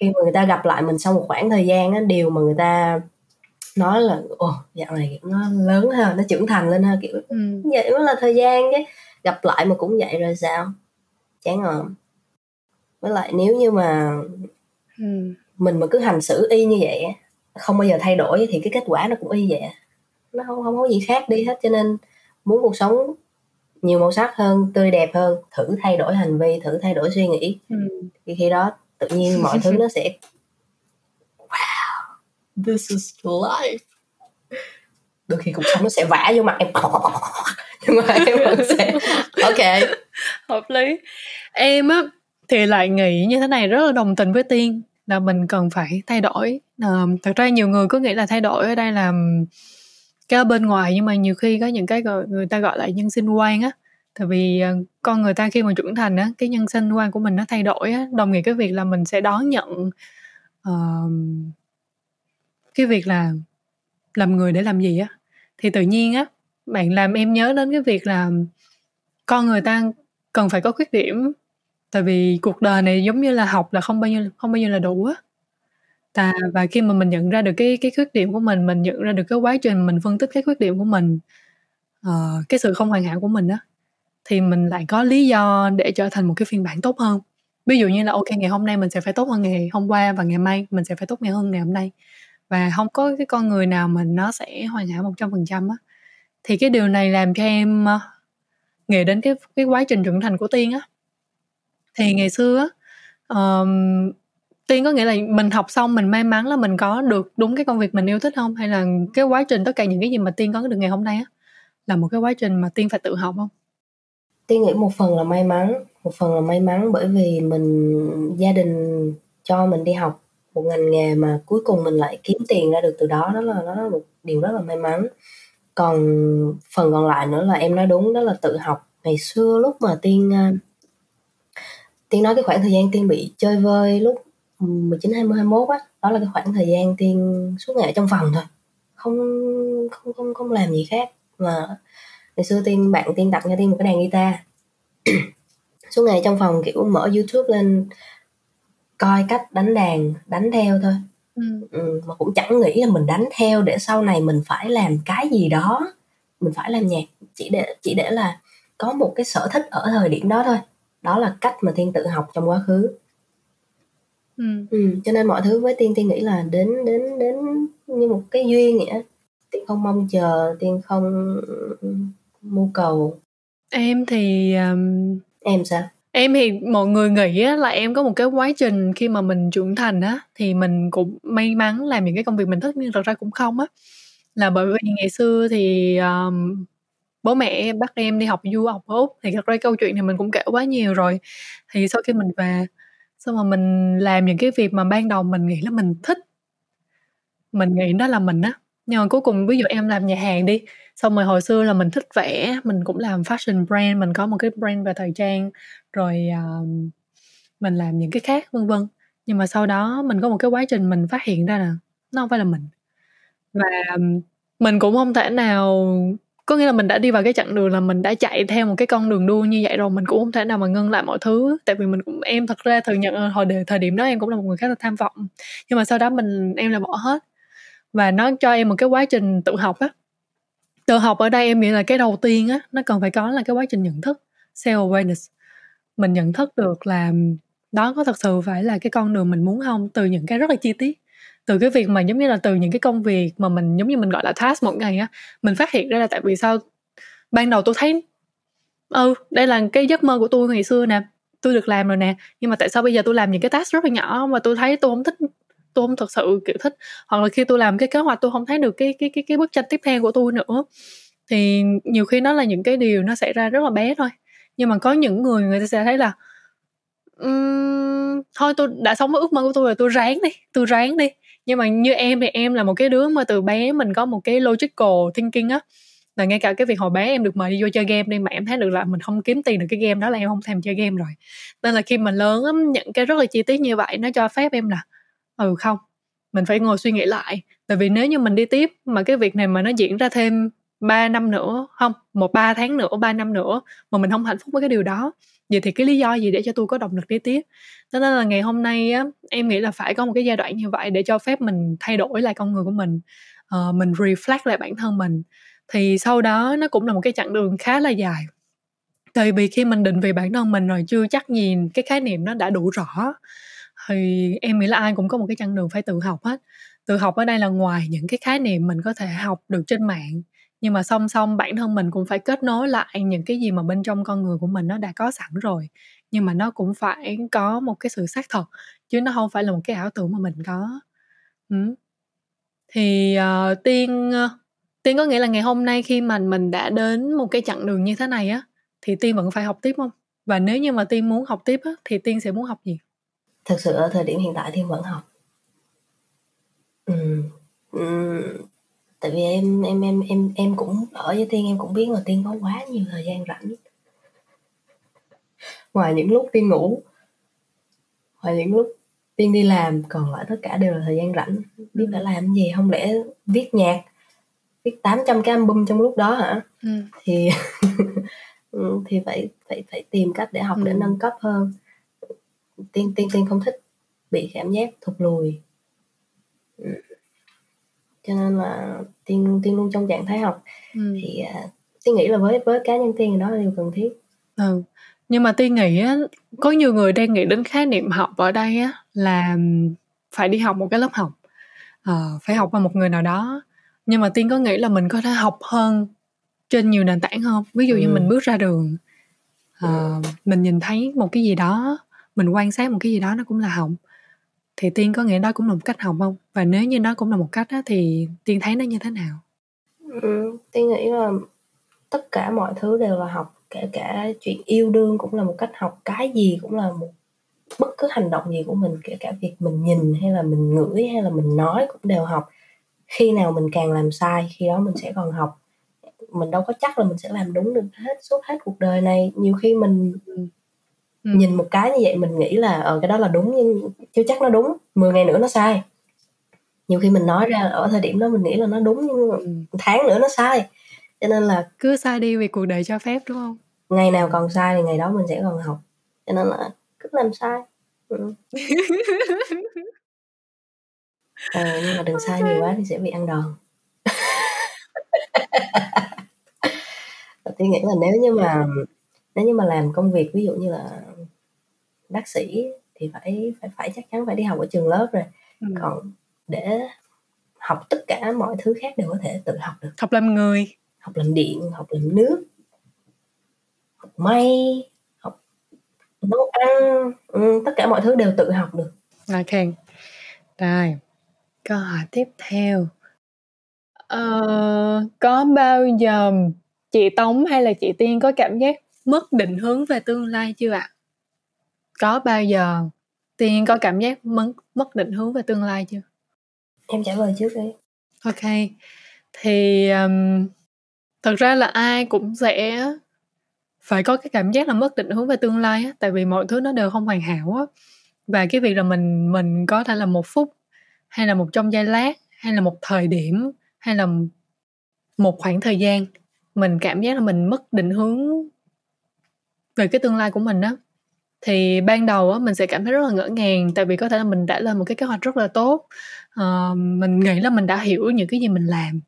khi mà người ta gặp lại mình sau một khoảng thời gian á điều mà người ta nói là ồ dạo này nó lớn ha nó trưởng thành lên ha kiểu ừ. vậy mới là thời gian chứ gặp lại mà cũng vậy rồi sao chán ngợm với lại nếu như mà ừ. mình mà cứ hành xử y như vậy không bao giờ thay đổi thì cái kết quả nó cũng y vậy nó không không có gì khác đi hết cho nên muốn cuộc sống nhiều màu sắc hơn tươi đẹp hơn thử thay đổi hành vi thử thay đổi suy nghĩ ừ. thì khi đó tự nhiên mọi thứ nó sẽ wow this is life. Đôi khi cuộc sống nó sẽ vả vô mặt em. Nhưng mà em vẫn sẽ ok. Hợp lý. Em á thì lại nghĩ như thế này rất là đồng tình với tiên là mình cần phải thay đổi. À, thật ra nhiều người có nghĩ là thay đổi ở đây là cái ở bên ngoài nhưng mà nhiều khi có những cái người ta gọi là nhân sinh quan á tại vì ờ, con người ta khi mà trưởng thành á cái nhân sinh quan của mình nó thay đổi á đồng nghĩa cái việc là mình sẽ đón nhận uh, cái việc là làm người để làm gì á. Thì tự nhiên á bạn làm em nhớ đến cái việc là con người ta cần phải có khuyết điểm. Tại vì cuộc đời này giống như là học là không bao nhiêu không bao nhiêu là đủ á. Ta và khi mà mình nhận ra được cái cái khuyết điểm của mình mình nhận ra được cái quá trình mình phân tích cái khuyết điểm của mình uh, cái sự không hoàn hảo của mình á thì mình lại có lý do để trở thành một cái phiên bản tốt hơn. Ví dụ như là ok ngày hôm nay mình sẽ phải tốt hơn ngày hôm qua và ngày mai mình sẽ phải tốt ngày hơn ngày hôm nay. Và không có cái con người nào mình nó sẽ hoàn hảo một trăm phần trăm á. Thì cái điều này làm cho em uh, nghĩ đến cái cái quá trình trưởng thành của tiên á. Thì ngày xưa um, tiên có nghĩa là mình học xong mình may mắn là mình có được đúng cái công việc mình yêu thích không? Hay là cái quá trình tất cả những cái gì mà tiên có được ngày hôm nay á là một cái quá trình mà tiên phải tự học không? Tôi nghĩ một phần là may mắn, một phần là may mắn bởi vì mình, gia đình cho mình đi học một ngành nghề mà cuối cùng mình lại kiếm tiền ra được từ đó đó là nó là một điều rất là may mắn. Còn phần còn lại nữa là em nói đúng, đó là tự học. Ngày xưa lúc mà tiên à, tiên nói cái khoảng thời gian tiên bị chơi vơi lúc 19 20 21 á, đó là cái khoảng thời gian tiên suốt ngày ở trong phòng thôi. Không không không không làm gì khác mà ngày xưa tiên bạn tiên tập cho tiên một cái đàn guitar. Suốt ngày trong phòng kiểu mở youtube lên coi cách đánh đàn đánh theo thôi. Ừ. Ừ, mà cũng chẳng nghĩ là mình đánh theo để sau này mình phải làm cái gì đó. Mình phải làm nhạc chỉ để chỉ để là có một cái sở thích ở thời điểm đó thôi. Đó là cách mà tiên tự học trong quá khứ. Ừ. Ừ, cho nên mọi thứ với tiên tiên nghĩ là đến đến đến như một cái duyên vậy tiên không mong chờ tiên không mưu cầu. Em thì um... em sao? em thì mọi người nghĩ á, là em có một cái quá trình khi mà mình trưởng thành á thì mình cũng may mắn làm những cái công việc mình thích nhưng thật ra cũng không á. Là bởi vì ngày xưa thì um, bố mẹ em bắt em đi học du học ở úc thì thật ra câu chuyện này mình cũng kể quá nhiều rồi. Thì sau khi mình về xong rồi mình làm những cái việc mà ban đầu mình nghĩ là mình thích mình nghĩ đó là mình á. Nhưng mà cuối cùng ví dụ em làm nhà hàng đi xong rồi hồi xưa là mình thích vẽ mình cũng làm fashion brand mình có một cái brand về thời trang rồi uh, mình làm những cái khác vân vân. Nhưng mà sau đó mình có một cái quá trình mình phát hiện ra là nó không phải là mình. Và mình cũng không thể nào có nghĩa là mình đã đi vào cái chặng đường là mình đã chạy theo một cái con đường đua như vậy rồi mình cũng không thể nào mà ngưng lại mọi thứ. Tại vì mình cũng em thật ra thừa nhận hồi đề, thời điểm đó em cũng là một người khá là tham vọng. Nhưng mà sau đó mình em là bỏ hết. Và nó cho em một cái quá trình tự học á tự học ở đây em nghĩ là cái đầu tiên á, nó cần phải có là cái quá trình nhận thức, self awareness. Mình nhận thức được là đó có thật sự phải là cái con đường mình muốn không, từ những cái rất là chi tiết. Từ cái việc mà giống như là từ những cái công việc mà mình, giống như mình gọi là task một ngày á, mình phát hiện ra là tại vì sao ban đầu tôi thấy ừ đây là cái giấc mơ của tôi ngày xưa nè, tôi được làm rồi nè, nhưng mà tại sao bây giờ tôi làm những cái task rất là nhỏ mà tôi thấy tôi không thích tôi không thật sự kiểu thích. Hoặc là khi tôi làm cái kế hoạch tôi không thấy được cái cái cái cái bức tranh tiếp theo của tôi nữa. Thì nhiều khi nó là những cái điều nó xảy ra rất là bé thôi. Nhưng mà có những người người ta sẽ thấy là um, thôi tôi đã sống với ước mơ của tôi rồi tôi ráng đi tôi ráng đi. Nhưng mà như em thì em là một cái đứa mà từ bé mình có một cái logical thinking á. Là ngay cả cái việc hồi bé em được mời đi vô chơi game đi mà em thấy được là mình không kiếm tiền được cái game đó là em không thèm chơi game rồi. Nên là khi mà lớn á những cái rất là chi tiết như vậy nó cho phép em là ừ không. Mình phải ngồi suy nghĩ lại. Tại vì nếu như mình đi tiếp mà cái việc này mà nó diễn ra thêm 3 năm nữa không một ba tháng nữa ba năm nữa mà mình không hạnh phúc với cái điều đó vậy thì cái lý do gì để cho tôi có động lực đi tiếp? Cho nên là ngày hôm nay á em nghĩ là phải có một cái giai đoạn như vậy để cho phép mình thay đổi lại con người của mình uh, mình reflect lại bản thân mình. Thì sau đó nó cũng là một cái chặng đường khá là dài. Tại vì khi mình định vị bản thân mình rồi chưa chắc nhìn cái khái niệm nó đã đủ rõ thì em nghĩ là ai cũng có một cái chặng đường phải tự học hết. Tự học ở đây là ngoài những cái khái niệm mình có thể học được trên mạng nhưng mà song song bản thân mình cũng phải kết nối lại những cái gì mà bên trong con người của mình nó đã có sẵn rồi. Nhưng mà nó cũng phải có một cái sự xác thật chứ nó không phải là một cái ảo tưởng mà mình có. Ừ. thì uh, tiên uh, tiên có nghĩa là ngày hôm nay khi mà mình đã đến một cái chặng đường như thế này á thì tiên vẫn phải học tiếp không? Và nếu như mà tiên muốn học tiếp á thì tiên sẽ muốn học gì? Thực sự ở thời điểm hiện tại tiên vẫn học ừ. Ừ tại vì em em em em em cũng ở với tiên em cũng biết là tiên có quá nhiều thời gian rảnh ngoài những lúc tiên ngủ ngoài những lúc tiên đi làm còn lại tất cả đều là thời gian rảnh biết phải làm gì không lẽ viết nhạc viết 800 cái album trong lúc đó hả ừ. thì thì phải phải phải tìm cách để học ừ. để nâng cấp hơn tiên tiên tiên không thích bị cảm giác thụt lùi. Ừ cho nên là tiên tiên luôn trong trạng thái học. Ừ. thì uh, tiên nghĩ là với với cá nhân tiên thì đó là điều cần thiết. Ừ. Nhưng mà tiên nghĩ á có nhiều người đang nghĩ đến khái niệm học ở đây á là phải đi học một cái lớp học. Uh, phải học qua một người nào đó. Nhưng mà tiên có nghĩ là mình có thể học hơn trên nhiều nền tảng không? Ví dụ ừ. như mình bước ra đường uh, mình nhìn thấy một cái gì đó mình quan sát một cái gì đó nó cũng là học thì tiên có nghĩa đó cũng là một cách học không? Và nếu như đó cũng là một cách đó, thì tiên thấy nó như thế nào? Ừ, tiên nghĩ là tất cả mọi thứ đều là học kể cả chuyện yêu đương cũng là một cách học cái gì cũng là một bất cứ hành động gì của mình kể cả việc mình nhìn hay là mình ngửi hay là mình nói cũng đều học. Khi nào mình càng làm sai khi đó mình sẽ còn học. Mình đâu có chắc là mình sẽ làm đúng được hết suốt hết cuộc đời này. Nhiều khi mình ừ. Nhìn một cái như vậy mình nghĩ là ờ cái đó là đúng nhưng chưa chắc nó đúng 10 ngày nữa nó sai. Nhiều khi mình nói ra ở thời điểm đó mình nghĩ là nó đúng nhưng ừ. tháng nữa nó sai. Cho nên là cứ sai đi vì cuộc đời cho phép đúng không? Ngày nào còn sai thì ngày đó mình sẽ còn học. Cho nên là cứ làm sai. Ừ. ờ, nhưng mà đừng sai nhiều quá thì sẽ bị ăn đòn. Tôi nghĩ là nếu như mà nếu như mà làm công việc ví dụ như là bác sĩ thì phải phải phải chắc chắn phải đi học ở trường lớp rồi. Ừ. còn để học tất cả mọi thứ khác đều có thể tự học được. Học làm người. Học làm điện học làm nước học may học nấu ăn ừ, tất cả mọi thứ đều tự học được. Ok rồi câu hỏi tiếp theo. Ờ, có bao giờ chị Tống hay là chị Tiên có cảm giác mất định hướng về tương lai chưa ạ? À? Có bao giờ Tiên có cảm giác mất, mất định hướng về tương lai chưa? Em trả lời trước đi. Ok. Thì um, thật ra là ai cũng sẽ phải có cái cảm giác là mất định hướng về tương lai á, tại vì mọi thứ nó đều không hoàn hảo á. Và cái việc là mình mình có thể là một phút hay là một trong giây lát hay là một thời điểm hay là một khoảng thời gian mình cảm giác là mình mất định hướng về cái tương lai của mình á thì ban đầu á mình sẽ cảm thấy rất là ngỡ ngàng tại vì có thể là mình đã lên một cái kế hoạch rất là tốt. Uh, mình nghĩ là mình đã hiểu những cái gì mình làm.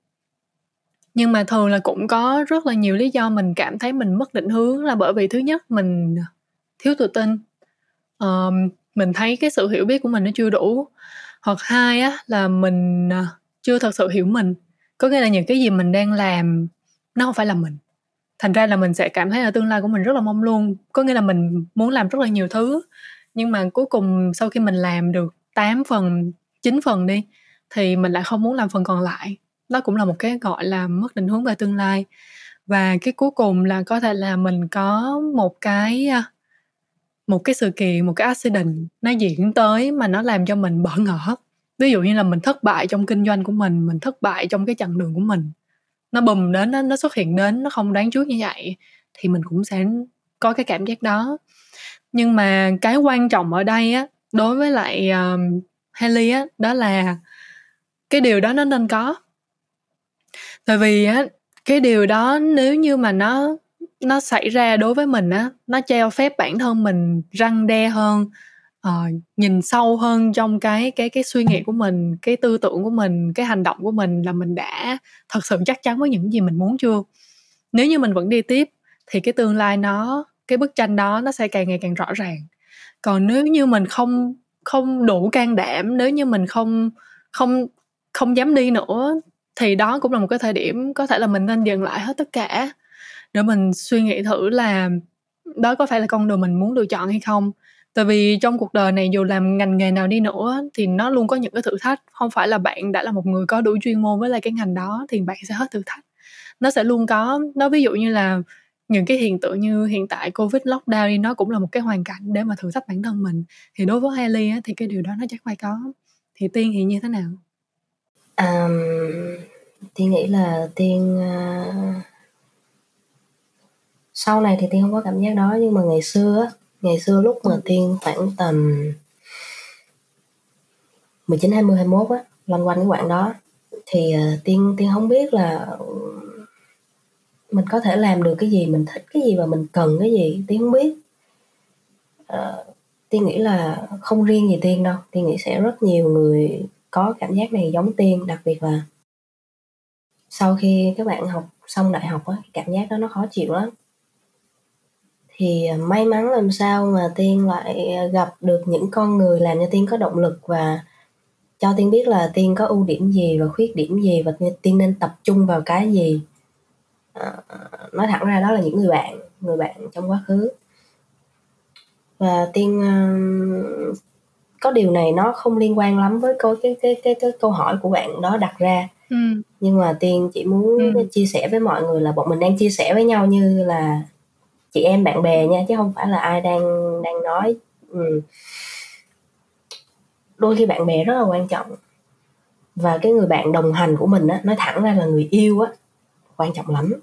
Nhưng mà thường là cũng có rất là nhiều lý do mình cảm thấy mình mất định hướng là bởi vì thứ nhất mình thiếu tự tin. Uh, mình thấy cái sự hiểu biết của mình nó chưa đủ. Hoặc hai á là mình ờ, chưa thật sự hiểu mình. Có nghĩa là những cái gì mình đang làm nó không phải là mình thành ra là mình sẽ cảm thấy là tương lai của mình rất là mong luôn. Có nghĩa là mình muốn làm rất là nhiều thứ, nhưng mà cuối cùng sau khi mình làm được 8 phần 9 phần đi, thì mình lại không muốn làm phần còn lại. Đó cũng là một cái, gọi là, mất định hướng về tương lai. Và cái cuối cùng là có thể là mình có một cái à, một cái sự kiện, một cái accident nó diễn tới mà nó làm cho mình bỡ ngỡ. Ví dụ như là mình thất bại trong kinh doanh của mình mình thất bại trong cái chặng đường của mình nó bùm đến nó, nó xuất hiện đến nó không đoán trước như vậy thì mình cũng sẽ có cái cảm giác đó. Nhưng mà cái quan trọng ở đây á đối với lại um, Haley á đó là cái điều đó nó nên có. Tại vì á cái điều đó nếu như mà nó nó xảy ra đối với mình á nó trao phép bản thân mình răng đe hơn uh, nhìn sâu hơn trong cái cái cái suy nghĩ của mình cái tư tưởng của mình cái hành động của mình là mình đã thật sự chắc chắn với những gì mình muốn chưa? Nếu như mình vẫn đi tiếp thì cái tương lai nó cái bức tranh đó nó sẽ càng ngày càng rõ ràng. Còn nếu như mình không không đủ can đảm nếu như mình không không không dám đi nữa thì đó cũng là một cái thời điểm có thể là mình nên dừng lại hết tất cả để mình suy nghĩ thử là đó có phải là con đường mình muốn lựa chọn hay không? Tại vì trong cuộc đời này dù làm ngành nghề nào đi nữa thì nó luôn có những cái thử thách. Không phải là bạn đã là một người có đủ chuyên môn với lại cái ngành đó thì bạn sẽ hết thử thách. Nó sẽ luôn có nó ví dụ như là những cái hiện tượng như hiện tại covid lockdown đi nó cũng là một cái hoàn cảnh để mà thử thách bản thân mình. Thì đối với Hailey á, thì cái điều đó nó chắc phải có. Thì tiên thì như thế nào? Um, tiên nghĩ là tiên uh, sau này thì tiên không có cảm giác đó nhưng mà ngày xưa ngày xưa lúc mà tiên khoảng tầm 19 20 21 á loanh quanh cái quãng đó thì uh, tiên tiên không biết là mình có thể làm được cái gì mình thích cái gì và mình cần cái gì tiên không biết. Uh, tiên nghĩ là không riêng gì tiên đâu tiên nghĩ sẽ rất nhiều người có cảm giác này giống tiên đặc biệt là sau khi các bạn học xong đại học á cảm giác đó nó khó chịu lắm thì à, may mắn làm sao mà tiên lại gặp được những con người làm cho tiên có động lực và cho tiên biết là tiên có ưu điểm gì và khuyết điểm gì và tiên nên tập trung vào cái gì à, nói thẳng ra đó là những người bạn người bạn trong quá khứ và tiên uh, có điều này nó không liên quan lắm với câu cái cái cái cái câu hỏi của bạn đó đặt ra ừ. nhưng mà tiên chỉ muốn ừ. chia sẻ với mọi người là bọn mình đang chia sẻ với nhau như là chị em bạn bè nha, chứ không phải là ai đang đang nói. Ừ. đôi khi bạn bè rất là quan trọng. Và cái người bạn đồng hành của mình á, nói thẳng ra là người yêu á, quan trọng lắm.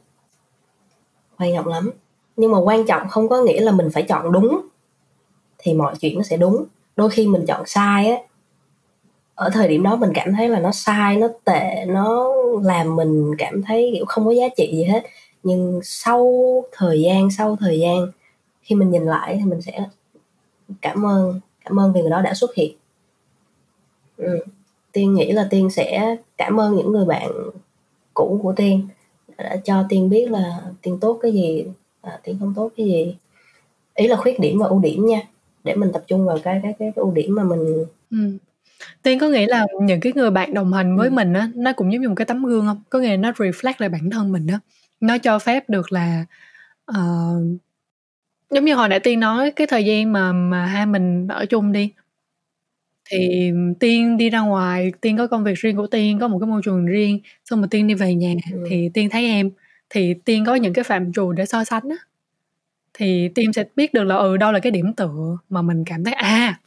Quan trọng lắm. Nhưng mà quan trọng không có nghĩa là mình phải chọn đúng, thì mọi chuyện nó sẽ đúng. Đôi khi mình chọn sai á, ở thời điểm đó mình cảm thấy là nó sai, nó tệ, nó làm mình cảm thấy kiểu không có giá trị gì hết nhưng sau thời gian sau thời gian khi mình nhìn lại thì mình sẽ cảm ơn cảm ơn vì người đó đã xuất hiện ừ. tiên nghĩ là tiên sẽ cảm ơn những người bạn cũ của tiên đã cho tiên biết là tiên tốt cái gì à, tiên không tốt cái gì ý là khuyết điểm và ưu điểm nha để mình tập trung vào cái cái cái, cái ưu điểm mà mình ừ. Tiên có nghĩ là những cái người bạn đồng hành với ừ. mình á nó cũng giống như một cái tấm gương không? Có nghĩa là nó reflect lại bản thân mình á. Nó cho phép được là uh, giống như hồi nãy Tiên nói cái thời gian mà mà hai mình ở chung đi thì Tiên đi ra ngoài, Tiên có công việc riêng của Tiên, có một cái môi trường riêng, xong rồi Tiên đi về nhà ừ. thì Tiên thấy em thì Tiên có những cái phạm trù để so sánh á thì Tiên sẽ biết được là ừ đâu là cái điểm tựa mà mình cảm thấy à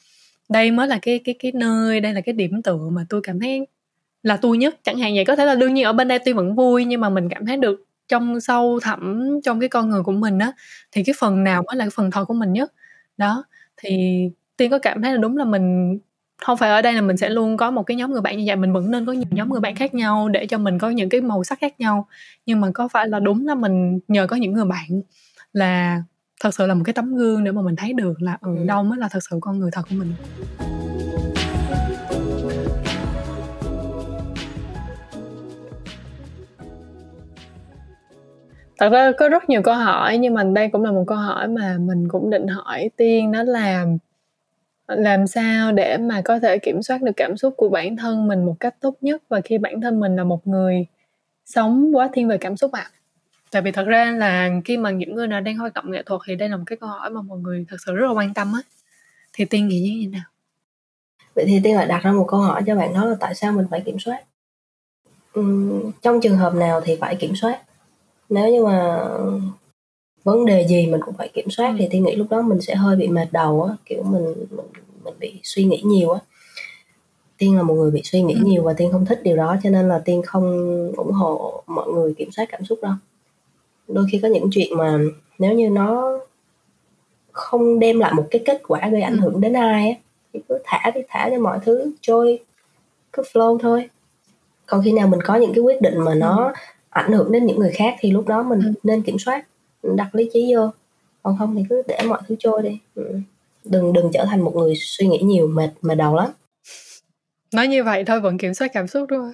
đây mới là cái cái cái nơi đây là cái điểm tựa mà tôi cảm thấy là tôi nhất chẳng hạn vậy có thể là đương nhiên ở bên đây tôi vẫn vui nhưng mà mình cảm thấy được trong sâu thẳm trong cái con người của mình á thì cái phần nào mới là cái phần thật của mình nhất? Đó thì tiên có cảm thấy là đúng là mình không phải ở đây là mình sẽ luôn có một cái nhóm người bạn như vậy mình vẫn nên có nhiều nhóm người bạn khác nhau để cho mình có những cái màu sắc khác nhau. Nhưng mà có phải là đúng là mình nhờ có những người bạn là thật sự là một cái tấm gương để mà mình thấy được là ừ, ừ. đâu mới là thật sự con người thật của mình thật ra có rất nhiều câu hỏi nhưng mà đây cũng là một câu hỏi mà mình cũng định hỏi tiên đó là làm sao để mà có thể kiểm soát được cảm xúc của bản thân mình một cách tốt nhất và khi bản thân mình là một người sống quá thiên về cảm xúc ạ? À? tại vì thật ra là khi mà những người nào đang hoạt động nghệ thuật thì đây là một cái câu hỏi mà mọi người thật sự rất là quan tâm á. Thì tiên nghĩ như thế nào? Vậy thì tiên lại đặt ra một câu hỏi cho bạn đó là tại sao mình phải kiểm soát? Uhm, trong trường hợp nào thì phải kiểm soát? Nếu như mà vấn đề gì mình cũng phải kiểm soát ừ. thì tiên nghĩ lúc đó mình sẽ hơi bị mệt đầu á kiểu mình mình, mình bị suy nghĩ nhiều á tiên là một người bị suy nghĩ ừ. nhiều và tiên không thích điều đó cho nên là tiên không ủng hộ mọi người kiểm soát cảm xúc đâu đôi khi có những chuyện mà nếu như nó không đem lại một cái kết quả gây ảnh ừ. hưởng đến ai á thì cứ thả đi thả cho mọi thứ trôi cứ flow thôi còn khi nào mình có những cái quyết định mà nó ừ. Ảnh hưởng đến những người khác thì lúc đó mình ừ. nên kiểm soát đặt lý trí vô. Còn không thì cứ để mọi thứ trôi đi. Ừ. đừng đừng trở thành một người suy nghĩ nhiều mệt mệt đầu lắm. Nói như vậy thôi vẫn kiểm soát cảm xúc đúng không?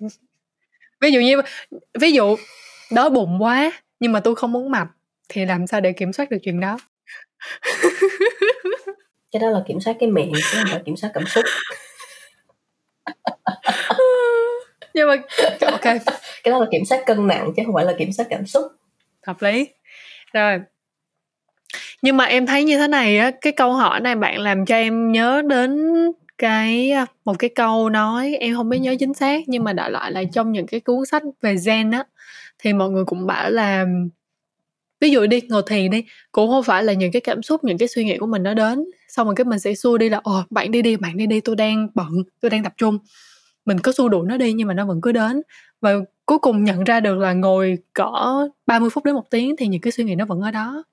Ví dụ như ví dụ đói bụng quá nhưng mà tôi không muốn mập thì làm sao để kiểm soát được chuyện đó? Cái đó là kiểm soát cái miệng chứ không phải kiểm soát cảm xúc. Nhưng mà ok cái đó là kiểm soát cân nặng chứ không phải là kiểm soát cảm xúc. Hợp lý. Rồi. Nhưng mà em thấy như thế này á, cái câu hỏi này bạn làm cho em nhớ đến cái à, một cái câu nói em không biết nhớ chính xác, nhưng mà đại loại là trong những cái cuốn sách về gen á, thì mọi người cũng bảo là, ví dụ đi, ngồi thiền đi, cũng không phải là những cái cảm xúc, những cái suy nghĩ của mình nó đến, xong rồi cái mình sẽ xua đi là, ồ, bạn đi đi, bạn đi đi, tôi đang bận, tôi đang tập trung. Mình có xua đuổi nó đi nhưng mà nó vẫn cứ đến và cuối cùng nhận ra được là ngồi cỡ 30 phút đến một tiếng thì những cái suy nghĩ nó vẫn ở đó.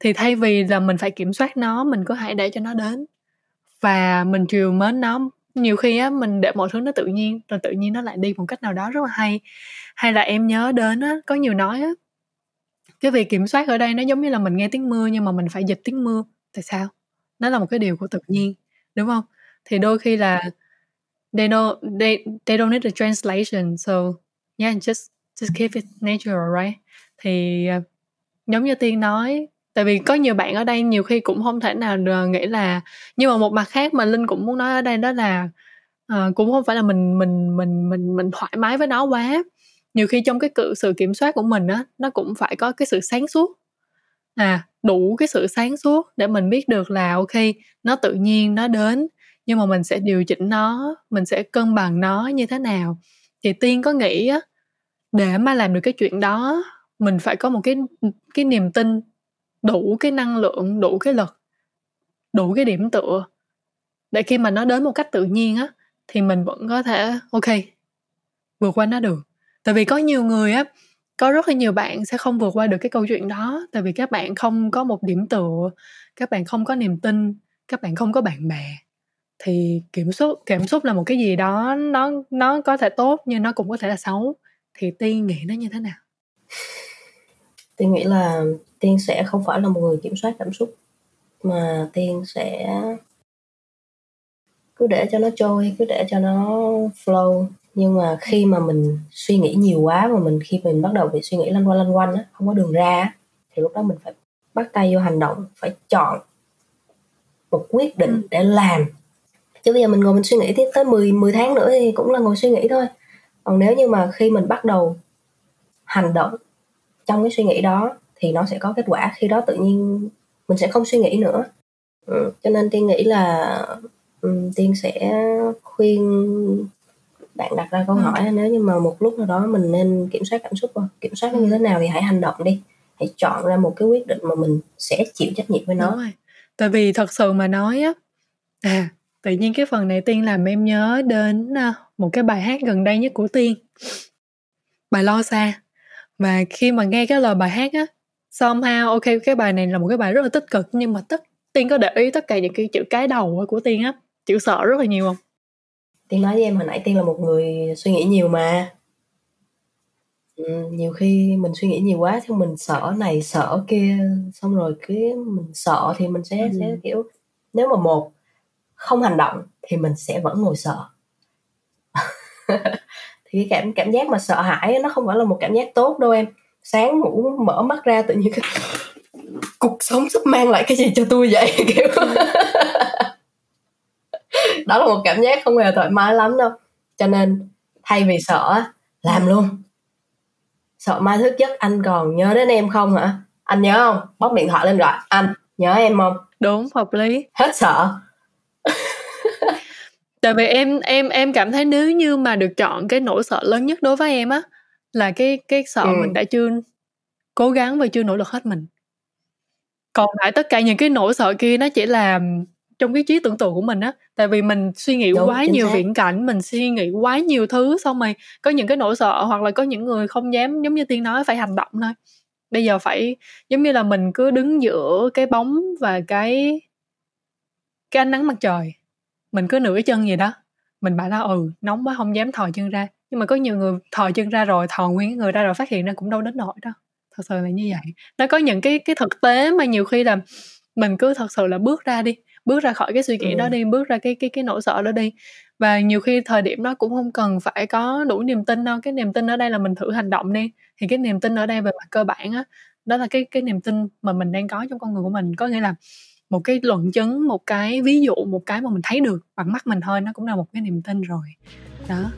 Thì thay vì là mình phải kiểm soát nó, mình có hãy để cho nó đến. Và mình chiều mến nó, nhiều khi á, mình để mọi thứ nó tự nhiên, rồi tự nhiên nó lại đi một cách nào đó rất là hay. Hay là em nhớ đến á, có nhiều nói á, cái việc kiểm soát ở đây nó giống như là mình nghe tiếng mưa nhưng mà mình phải dịch tiếng mưa tại sao? Nó là một cái điều của tự nhiên, đúng không? Thì đôi khi là they don't they they don't need a translation. So yeah just just keep it natural right? Thì uh, giống như tiên nói tại vì có nhiều bạn ở đây nhiều khi cũng không thể nào nghĩ là nhưng mà một mặt khác mà linh cũng muốn nói ở đây đó là uh, cũng không phải là mình mình mình mình mình thoải mái với nó quá. Nhiều khi trong cái cự sự kiểm soát của mình á nó cũng phải có cái sự sáng suốt. À đủ cái sự sáng suốt để mình biết được là ok nó tự nhiên nó đến nhưng mà mình sẽ điều chỉnh nó, mình sẽ cân bằng nó như thế nào. Thì tiên có nghĩ á, để mà làm được cái chuyện đó, mình phải có một cái cái niềm tin đủ cái năng lượng, đủ cái lực, đủ cái điểm tựa để khi mà nó đến một cách tự nhiên á, thì mình vẫn có thể, ok, vượt qua nó được. Tại vì có nhiều người á, có rất là nhiều bạn sẽ không vượt qua được cái câu chuyện đó. Tại vì các bạn không có một điểm tựa, các bạn không có niềm tin, các bạn không có bạn bè thì kiểm soát kiểm soát là một cái gì đó nó nó có thể tốt nhưng nó cũng có thể là xấu. Thì tiên nghĩ nó như thế nào? Tiên nghĩ là tiên sẽ không phải là một người kiểm soát cảm xúc mà tiên sẽ cứ để cho nó trôi cứ để cho nó flow. Nhưng mà khi mà mình suy nghĩ nhiều quá mà mình khi mình bắt đầu bị suy nghĩ lăn quanh lăn quanh á không có đường ra thì lúc đó mình phải bắt tay vô hành động phải chọn một quyết định ừ. để làm chứ bây giờ mình ngồi mình suy nghĩ tiếp tới 10 10 tháng nữa thì cũng là ngồi suy nghĩ thôi còn nếu như mà khi mình bắt đầu hành động trong cái suy nghĩ đó thì nó sẽ có kết quả khi đó tự nhiên mình sẽ không suy nghĩ nữa ừ, cho nên tiên nghĩ là um, tiên sẽ khuyên bạn đặt ra câu ừ. hỏi nếu như mà một lúc nào đó mình nên kiểm soát cảm xúc không? kiểm soát nó như thế nào thì hãy hành động đi hãy chọn ra một cái quyết định mà mình sẽ chịu trách nhiệm với nó Đúng rồi. tại vì thật sự mà nói á à tự nhiên cái phần này tiên làm em nhớ đến à, một cái bài hát gần đây nhất của tiên. Bài lo xa. Và khi mà nghe cái lời bài hát á somehow ok cái bài này là một cái bài rất là tích cực nhưng mà tất tiên có để ý tất cả những cái chữ cái đầu của tiên á chữ sợ rất là nhiều không? Tiên nói với em hồi nãy tiên là một người suy nghĩ nhiều mà. Ừ, nhiều khi mình suy nghĩ nhiều quá thì mình sợ này sợ kia xong rồi cái mình sợ thì mình sẽ ừ. sẽ kiểu nếu mà một không hành động thì mình sẽ vẫn ngồi sợ. Thì cái cảm cảm giác mà sợ hãi nó không phải là một cảm giác tốt đâu em. Sáng ngủ mở mắt ra tự nhiên cái cuộc sống sắp mang lại cái gì cho tôi vậy? Kiểu đó là một cảm giác không hề thoải mái lắm đâu. Cho nên thay vì sợ làm luôn. Sợ mai thức giấc anh còn nhớ đến em không hả? Anh nhớ không? Bóc điện thoại lên gọi anh nhớ em không? Đúng hợp lý. Hết sợ tại vì em em em cảm thấy nếu như mà được chọn cái nỗi sợ lớn nhất đối với em á là cái cái sợ ừ. mình đã chưa cố gắng và chưa nỗ lực hết mình còn lại tất cả những cái nỗi sợ kia nó chỉ là trong cái trí tưởng tượng của mình á tại vì mình suy nghĩ Đúng, quá nhiều xác. viễn cảnh mình suy nghĩ quá nhiều thứ xong rồi có những cái nỗi sợ hoặc là có những người không dám giống như tiên nói phải hành động thôi bây giờ phải giống như là mình cứ đứng giữa cái bóng và cái cái ánh nắng mặt trời mình cứ nửa chân gì đó. Mình bảo là ừ nóng quá không dám thò chân ra. Nhưng mà có nhiều người thò chân ra rồi thò nguyên người ra rồi phát hiện ra cũng đâu đến nỗi đâu thật sự là như vậy. Nó có những cái cái thực tế mà nhiều khi là mình cứ thật sự là bước ra đi bước ra khỏi cái suy nghĩ ừ. đó đi bước ra cái cái cái nỗi sợ đó đi. Và nhiều khi thời điểm đó cũng không cần phải có đủ niềm tin đâu cái niềm tin ở đây là mình thử hành động đi. Thì cái niềm tin ở đây về mặt cơ bản á đó là cái cái niềm tin mà mình đang có trong con người của mình. Có nghĩa là một cái luận chứng một cái ví dụ một cái mà mình thấy được bằng mắt mình thôi nó cũng là một cái niềm tin rồi. Đó.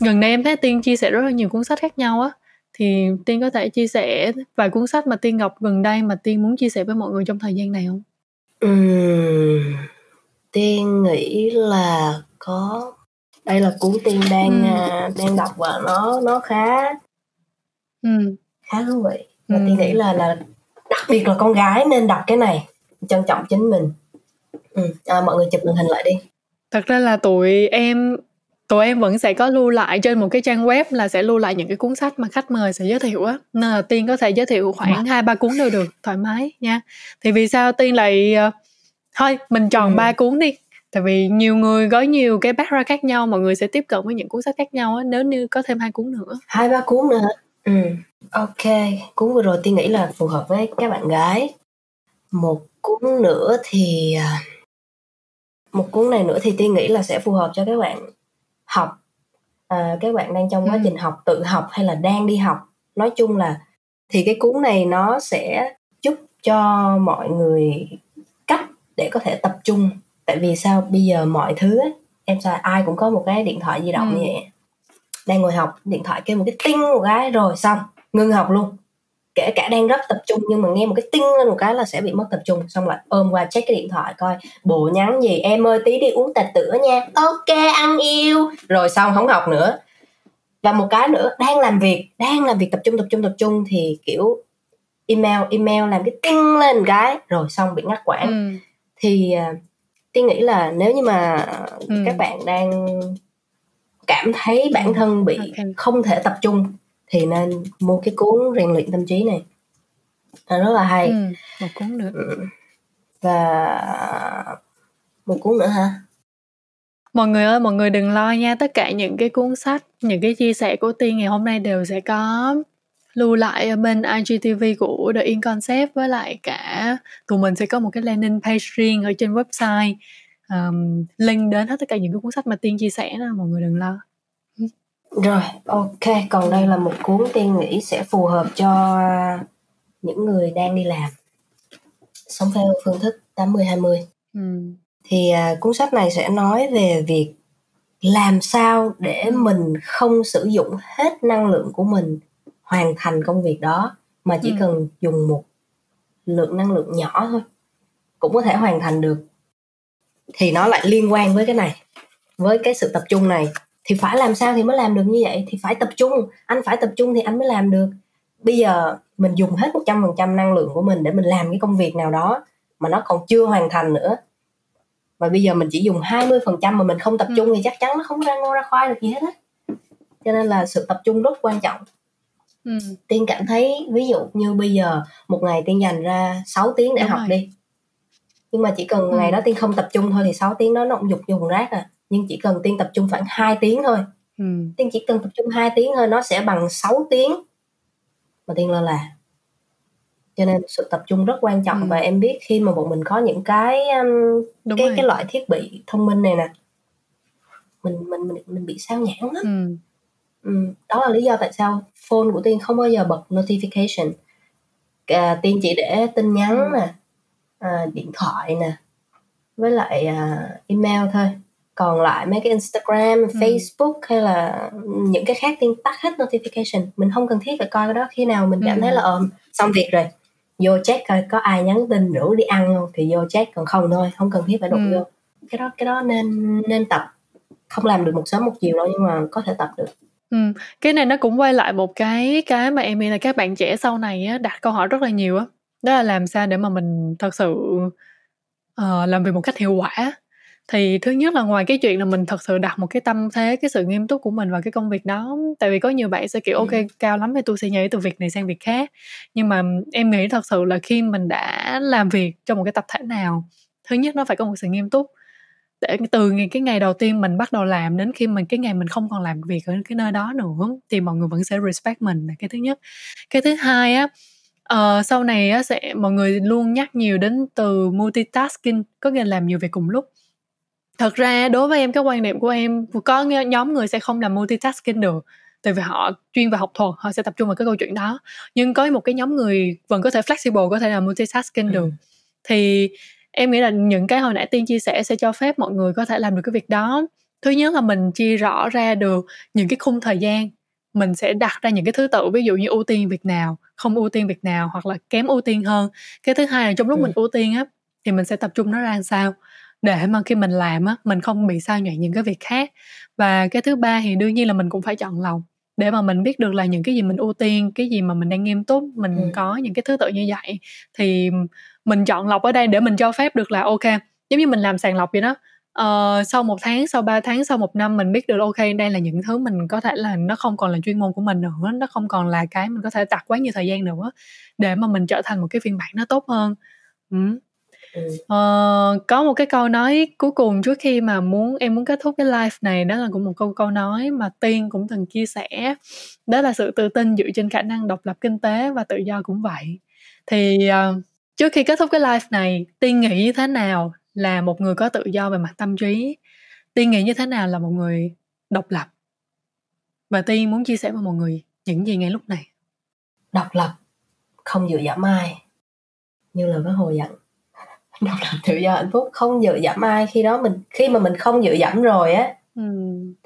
Gần đây em thấy tiên chia sẻ rất là nhiều cuốn sách khác nhau á. Thì tiên có thể chia sẻ vài cuốn sách mà tiên đọc gần đây mà tiên muốn chia sẻ với mọi người trong thời gian này không? Ừ, tiên nghĩ là có đây là cuốn tiên đang ừ. đang đọc và nó nó khá ừ. khá thú vị và ừ. tiên nghĩ là là đặc biệt là con gái nên đọc cái này trân trọng chính mình ừ. à, mọi người chụp màn hình lại đi thật ra là tụi em tụi em vẫn sẽ có lưu lại trên một cái trang web là sẽ lưu lại những cái cuốn sách mà khách mời sẽ giới thiệu á nên là tiên có thể giới thiệu khoảng hai ba cuốn đều được thoải mái nha thì vì sao tiên lại uh, thôi mình chọn ừ. ba ừ. cuốn đi tại vì nhiều người có nhiều cái background khác nhau mọi người sẽ tiếp cận với những cuốn sách khác nhau á nếu như có thêm hai cuốn nữa. Hai ba cuốn nữa ừ. Ok cuốn vừa rồi tiên nghĩ là phù hợp với các bạn gái. Một cuốn nữa thì à, một cuốn này nữa thì tiên nghĩ là sẽ phù hợp cho các bạn học. À, các bạn đang trong quá ừ. trình học tự học hay là đang đi học. Nói chung là thì cái cuốn này nó sẽ giúp cho mọi người cách để có thể tập trung tại vì sao? Bây giờ mọi thứ ấy, em xài ai cũng có một cái điện thoại di động ừ. như vậy. Đang ngồi học điện thoại kêu một cái tinh một cái rồi xong ngưng học luôn. Kể cả đang rất tập trung nhưng mà nghe một cái tinh lên một cái là sẽ bị mất tập trung. Xong lại ôm qua check cái điện thoại coi bộ nhắn gì? Em ơi tí đi uống trà sữa nha. Ok ăn yêu. Rồi xong không học nữa. Và một cái nữa đang làm việc đang làm việc tập trung tập trung tập trung thì kiểu email email làm cái tinh lên cái rồi xong bị ngắt quãng. Ừ. thì uh, tiên nghĩ là nếu như mà ừ. các bạn đang cảm thấy bản ừ, thân bị okay. không thể tập trung thì nên mua cái cuốn rèn luyện tâm trí này nó rất là hay ừ, một cuốn nữa ừ. và một cuốn nữa hả mọi người ơi mọi người đừng lo nha tất cả những cái cuốn sách những cái chia sẻ của tiên ngày hôm nay đều sẽ có lưu lại ở bên IGTV của The In Concept với lại cả tụi mình sẽ có một cái landing page riêng ở trên website um, link đến hết tất cả những cái cuốn sách mà tiên chia sẻ đó mọi người đừng lo rồi, ok, còn đây là một cuốn Tiên nghĩ sẽ phù hợp cho những người đang đi làm sống theo phương thức 80-20. Ừ. Thì à, cuốn sách này sẽ nói về việc làm sao để mình không sử dụng hết năng lượng của mình hoàn thành công việc đó mà chỉ ừ. cần dùng một lượng năng lượng nhỏ thôi cũng có thể hoàn thành được. Thì nó lại liên quan với cái này với cái sự tập trung này. Thì phải làm sao thì mới làm được như vậy? Thì phải tập trung. Anh phải tập trung thì anh mới làm được. Bây giờ mình dùng hết một trăm phần trăm năng lượng của mình để mình làm cái công việc nào đó mà nó còn chưa hoàn thành nữa. Và bây giờ mình chỉ dùng 20% mà mình không tập trung thì chắc chắn nó không ra ngô ra khoai được gì hết á. Cho nên là sự tập trung rất quan trọng ừ. tiên cảm thấy ví dụ như bây giờ một ngày tiên dành ra 6 tiếng để Đúng học rồi. đi nhưng mà chỉ cần ừ. ngày đó tiên không tập trung thôi thì 6 tiếng đó nó cũng dục dùng rác à nhưng chỉ cần tiên tập trung khoảng 2 tiếng thôi ừ. tiên chỉ cần tập trung 2 tiếng thôi nó sẽ bằng 6 tiếng mà tiên lơ là cho nên sự tập trung rất quan trọng ừ. và em biết khi mà bọn mình có những cái um, Đúng cái rồi. cái loại thiết bị thông minh này nè mình mình mình mình bị sao nhãng lắm ừ. Ừ, đó là lý do tại sao phone của tiên không bao giờ bật notification à, tiên chỉ để tin nhắn ừ. nè à, điện thoại nè với lại à, email thôi còn lại mấy cái Instagram, ừ. Facebook hay là những cái khác tiên tắt hết notification mình không cần thiết phải coi cái đó khi nào mình cảm ừ. thấy là ờm xong việc rồi vô check coi có ai nhắn tin rủ đi ăn không thì vô check còn không thôi không cần thiết phải đụng ừ. vô cái đó cái đó nên nên tập không làm được một sớm một chiều đâu nhưng mà có thể tập được Ừ, cái này nó cũng quay lại một cái cái mà em nghĩ là các bạn trẻ sau này á, đặt câu hỏi rất là nhiều á. Đó là làm sao để mà mình thật sự uh, làm việc một cách hiệu quả. Thì thứ nhất là ngoài cái chuyện là mình thật sự đặt một cái tâm thế cái sự nghiêm túc của mình vào cái công việc đó tại vì có nhiều bạn sẽ kiểu ừ. ok cao lắm thì tôi sẽ nhảy từ việc này sang việc khác. Nhưng mà em nghĩ thật sự là khi mình đã làm việc trong một cái tập thể nào thứ nhất nó phải có một sự nghiêm túc từ cái ngày đầu tiên mình bắt đầu làm đến khi mình cái ngày mình không còn làm việc ở cái nơi đó nữa thì mọi người vẫn sẽ respect mình là cái thứ nhất. Cái thứ hai á uh, sau này á sẽ mọi người luôn nhắc nhiều đến từ multitasking có nghĩa là làm nhiều việc cùng lúc. Thật ra đối với em cái quan niệm của em có nhóm người sẽ không làm multitasking được tại vì họ chuyên vào học thuật họ sẽ tập trung vào cái câu chuyện đó. Nhưng có một cái nhóm người vẫn có thể flexible có thể làm multitasking ừ. được. Thì em nghĩ là những cái hồi nãy tiên chia sẻ sẽ cho phép mọi người có thể làm được cái việc đó. Thứ nhất là mình chia rõ ra được những cái khung thời gian. Mình sẽ đặt ra những cái thứ tự ví dụ như ưu tiên việc nào không ưu tiên việc nào hoặc là kém ưu tiên hơn. Cái thứ hai là trong lúc ừ. mình ưu tiên á thì mình sẽ tập trung nó ra sao. Để mà khi mình làm á mình không bị sao nhãn những cái việc khác. Và cái thứ ba thì đương nhiên là mình cũng phải chọn lọc để mà mình biết được là những cái gì mình ưu tiên cái gì mà mình đang nghiêm túc mình ừ. có những cái thứ tự như vậy thì mình chọn lọc ở đây để mình cho phép được là ok giống như mình làm sàng lọc vậy đó uh, sau một tháng sau ba tháng sau một năm mình biết được ok đây là những thứ mình có thể là nó không còn là chuyên môn của mình nữa nó không còn là cái mình có thể đặt quá nhiều thời gian nữa để mà mình trở thành một cái phiên bản nó tốt hơn ừ. Ờ, có một cái câu nói cuối cùng trước khi mà muốn em muốn kết thúc cái live này đó là cũng một câu câu nói mà Tiên cũng từng chia sẻ. Đó là sự tự tin dựa trên khả năng độc lập kinh tế và tự do cũng vậy. Thì uh, trước khi kết thúc cái live này Tiên nghĩ như thế nào là một người có tự do về mặt tâm trí? Tiên nghĩ như thế nào là một người độc lập? Và Tiên muốn chia sẻ với mọi người những gì ngay lúc này. Độc lập không dựa dẫm ai như lời bác Hồ dặn độc lập tự do hạnh phúc không dựa dẫm ai khi đó mình khi mà mình không dựa dẫm rồi á ừ.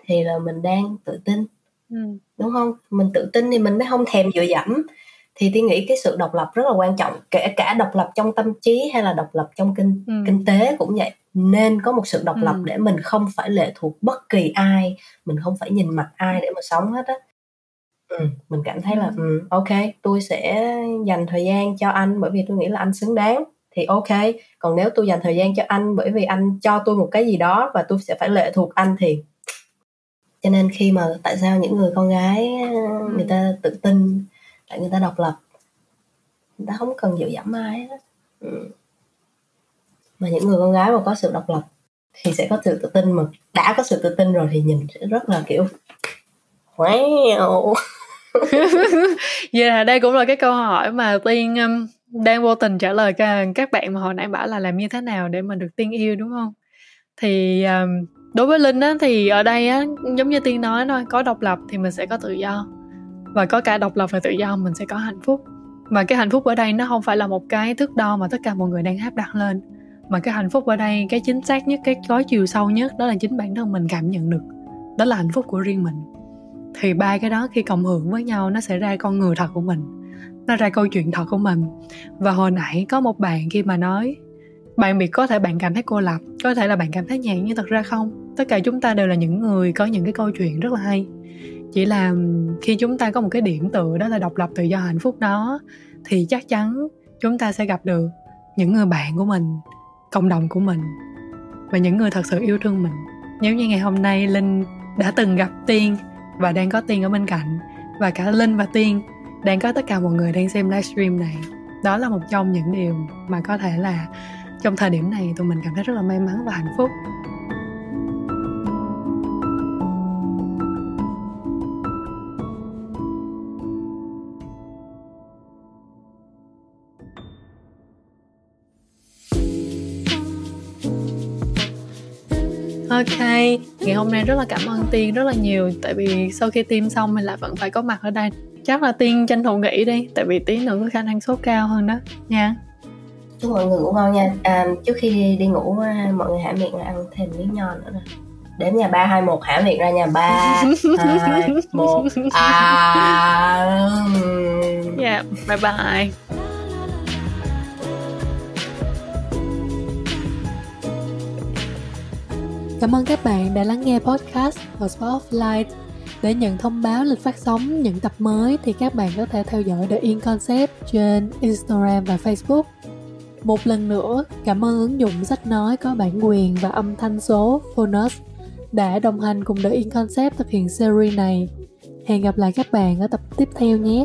thì là mình đang tự tin ừ. đúng không mình tự tin thì mình mới không thèm dựa dẫm thì tôi nghĩ cái sự độc lập rất là quan trọng kể cả độc lập trong tâm trí hay là độc lập trong kinh ừ. kinh tế cũng vậy nên có một sự độc ừ. lập để mình không phải lệ thuộc bất kỳ ai mình không phải nhìn mặt ai để mà sống hết á ừ, mình cảm thấy là ừ, ok tôi sẽ dành thời gian cho anh bởi vì tôi nghĩ là anh xứng đáng thì ok. Còn nếu tôi dành thời gian cho anh bởi vì anh cho tôi một cái gì đó và tôi sẽ phải lệ thuộc anh thì cho nên khi mà tại sao những người con gái người ta tự tin tại người ta độc lập người ta không cần dựa dẫm ai hết ừ. mà những người con gái mà có sự độc lập thì sẽ có sự tự tin mà đã có sự tự tin rồi thì nhìn sẽ rất là kiểu wow. Vậy là đây cũng là cái câu hỏi mà tiên um, đang vô tình trả lời các bạn mà hồi nãy bảo là làm như thế nào để mà được tiên yêu đúng không? Thì um, đối với linh á thì ở đây á giống như tiên nói thôi có độc lập thì mình sẽ có tự do. Và có cả độc lập và tự do mình sẽ có hạnh phúc. Mà cái hạnh phúc ở đây nó không phải là một cái thước đo mà tất cả mọi người đang áp đặt lên. Mà cái hạnh phúc ở đây cái chính xác nhất cái gói chiều sâu nhất đó là chính bản thân mình cảm nhận được. Đó là hạnh phúc của riêng mình. Thì ba cái đó khi cộng hưởng với nhau nó sẽ ra con người thật của mình nó ra câu chuyện thật của mình. Và hồi nãy có một bạn khi mà nói, bạn bị có thể bạn cảm thấy cô lập, có thể là bạn cảm thấy nhàn nhưng thật ra không. Tất cả chúng ta đều là những người có những cái câu chuyện rất là hay. Chỉ là khi chúng ta có một cái điểm tựa đó là độc lập tự do hạnh phúc đó, thì chắc chắn chúng ta sẽ gặp được những người bạn của mình, cộng đồng của mình, và những người thật sự yêu thương mình. Nếu như ngày hôm nay linh đã từng gặp tiên và đang có tiên ở bên cạnh, và cả linh và tiên đang có tất cả mọi người đang xem livestream này. Đó là một trong những điều mà có thể là trong thời điểm này tụi mình cảm thấy rất là may mắn và hạnh phúc. Ok, ngày hôm nay rất là cảm ơn Tiên rất là nhiều. Tại vì sau khi tiêm xong mình lại vẫn phải có mặt ở đây chắc là tiên tranh thủ nghỉ đi tại vì tí nữa có khả năng sốt cao hơn đó. Nha. Chúc mọi người ngủ ngon nha. À, trước khi đi ngủ mọi người hãy miệng ăn thêm miếng nho nữa nè. Đếm nhà ba hai một hãm miệng ra nhà ba hai một à. Yeah bye bye. Cảm ơn các bạn đã lắng nghe podcast ở Spotlight. Để nhận thông báo lịch phát sóng những tập mới thì các bạn có thể theo dõi The In Concept trên Instagram và Facebook. Một lần nữa, cảm ơn ứng dụng sách nói có bản quyền và âm thanh số Phonus đã đồng hành cùng The In Concept thực hiện series này. Hẹn gặp lại các bạn ở tập tiếp theo nhé.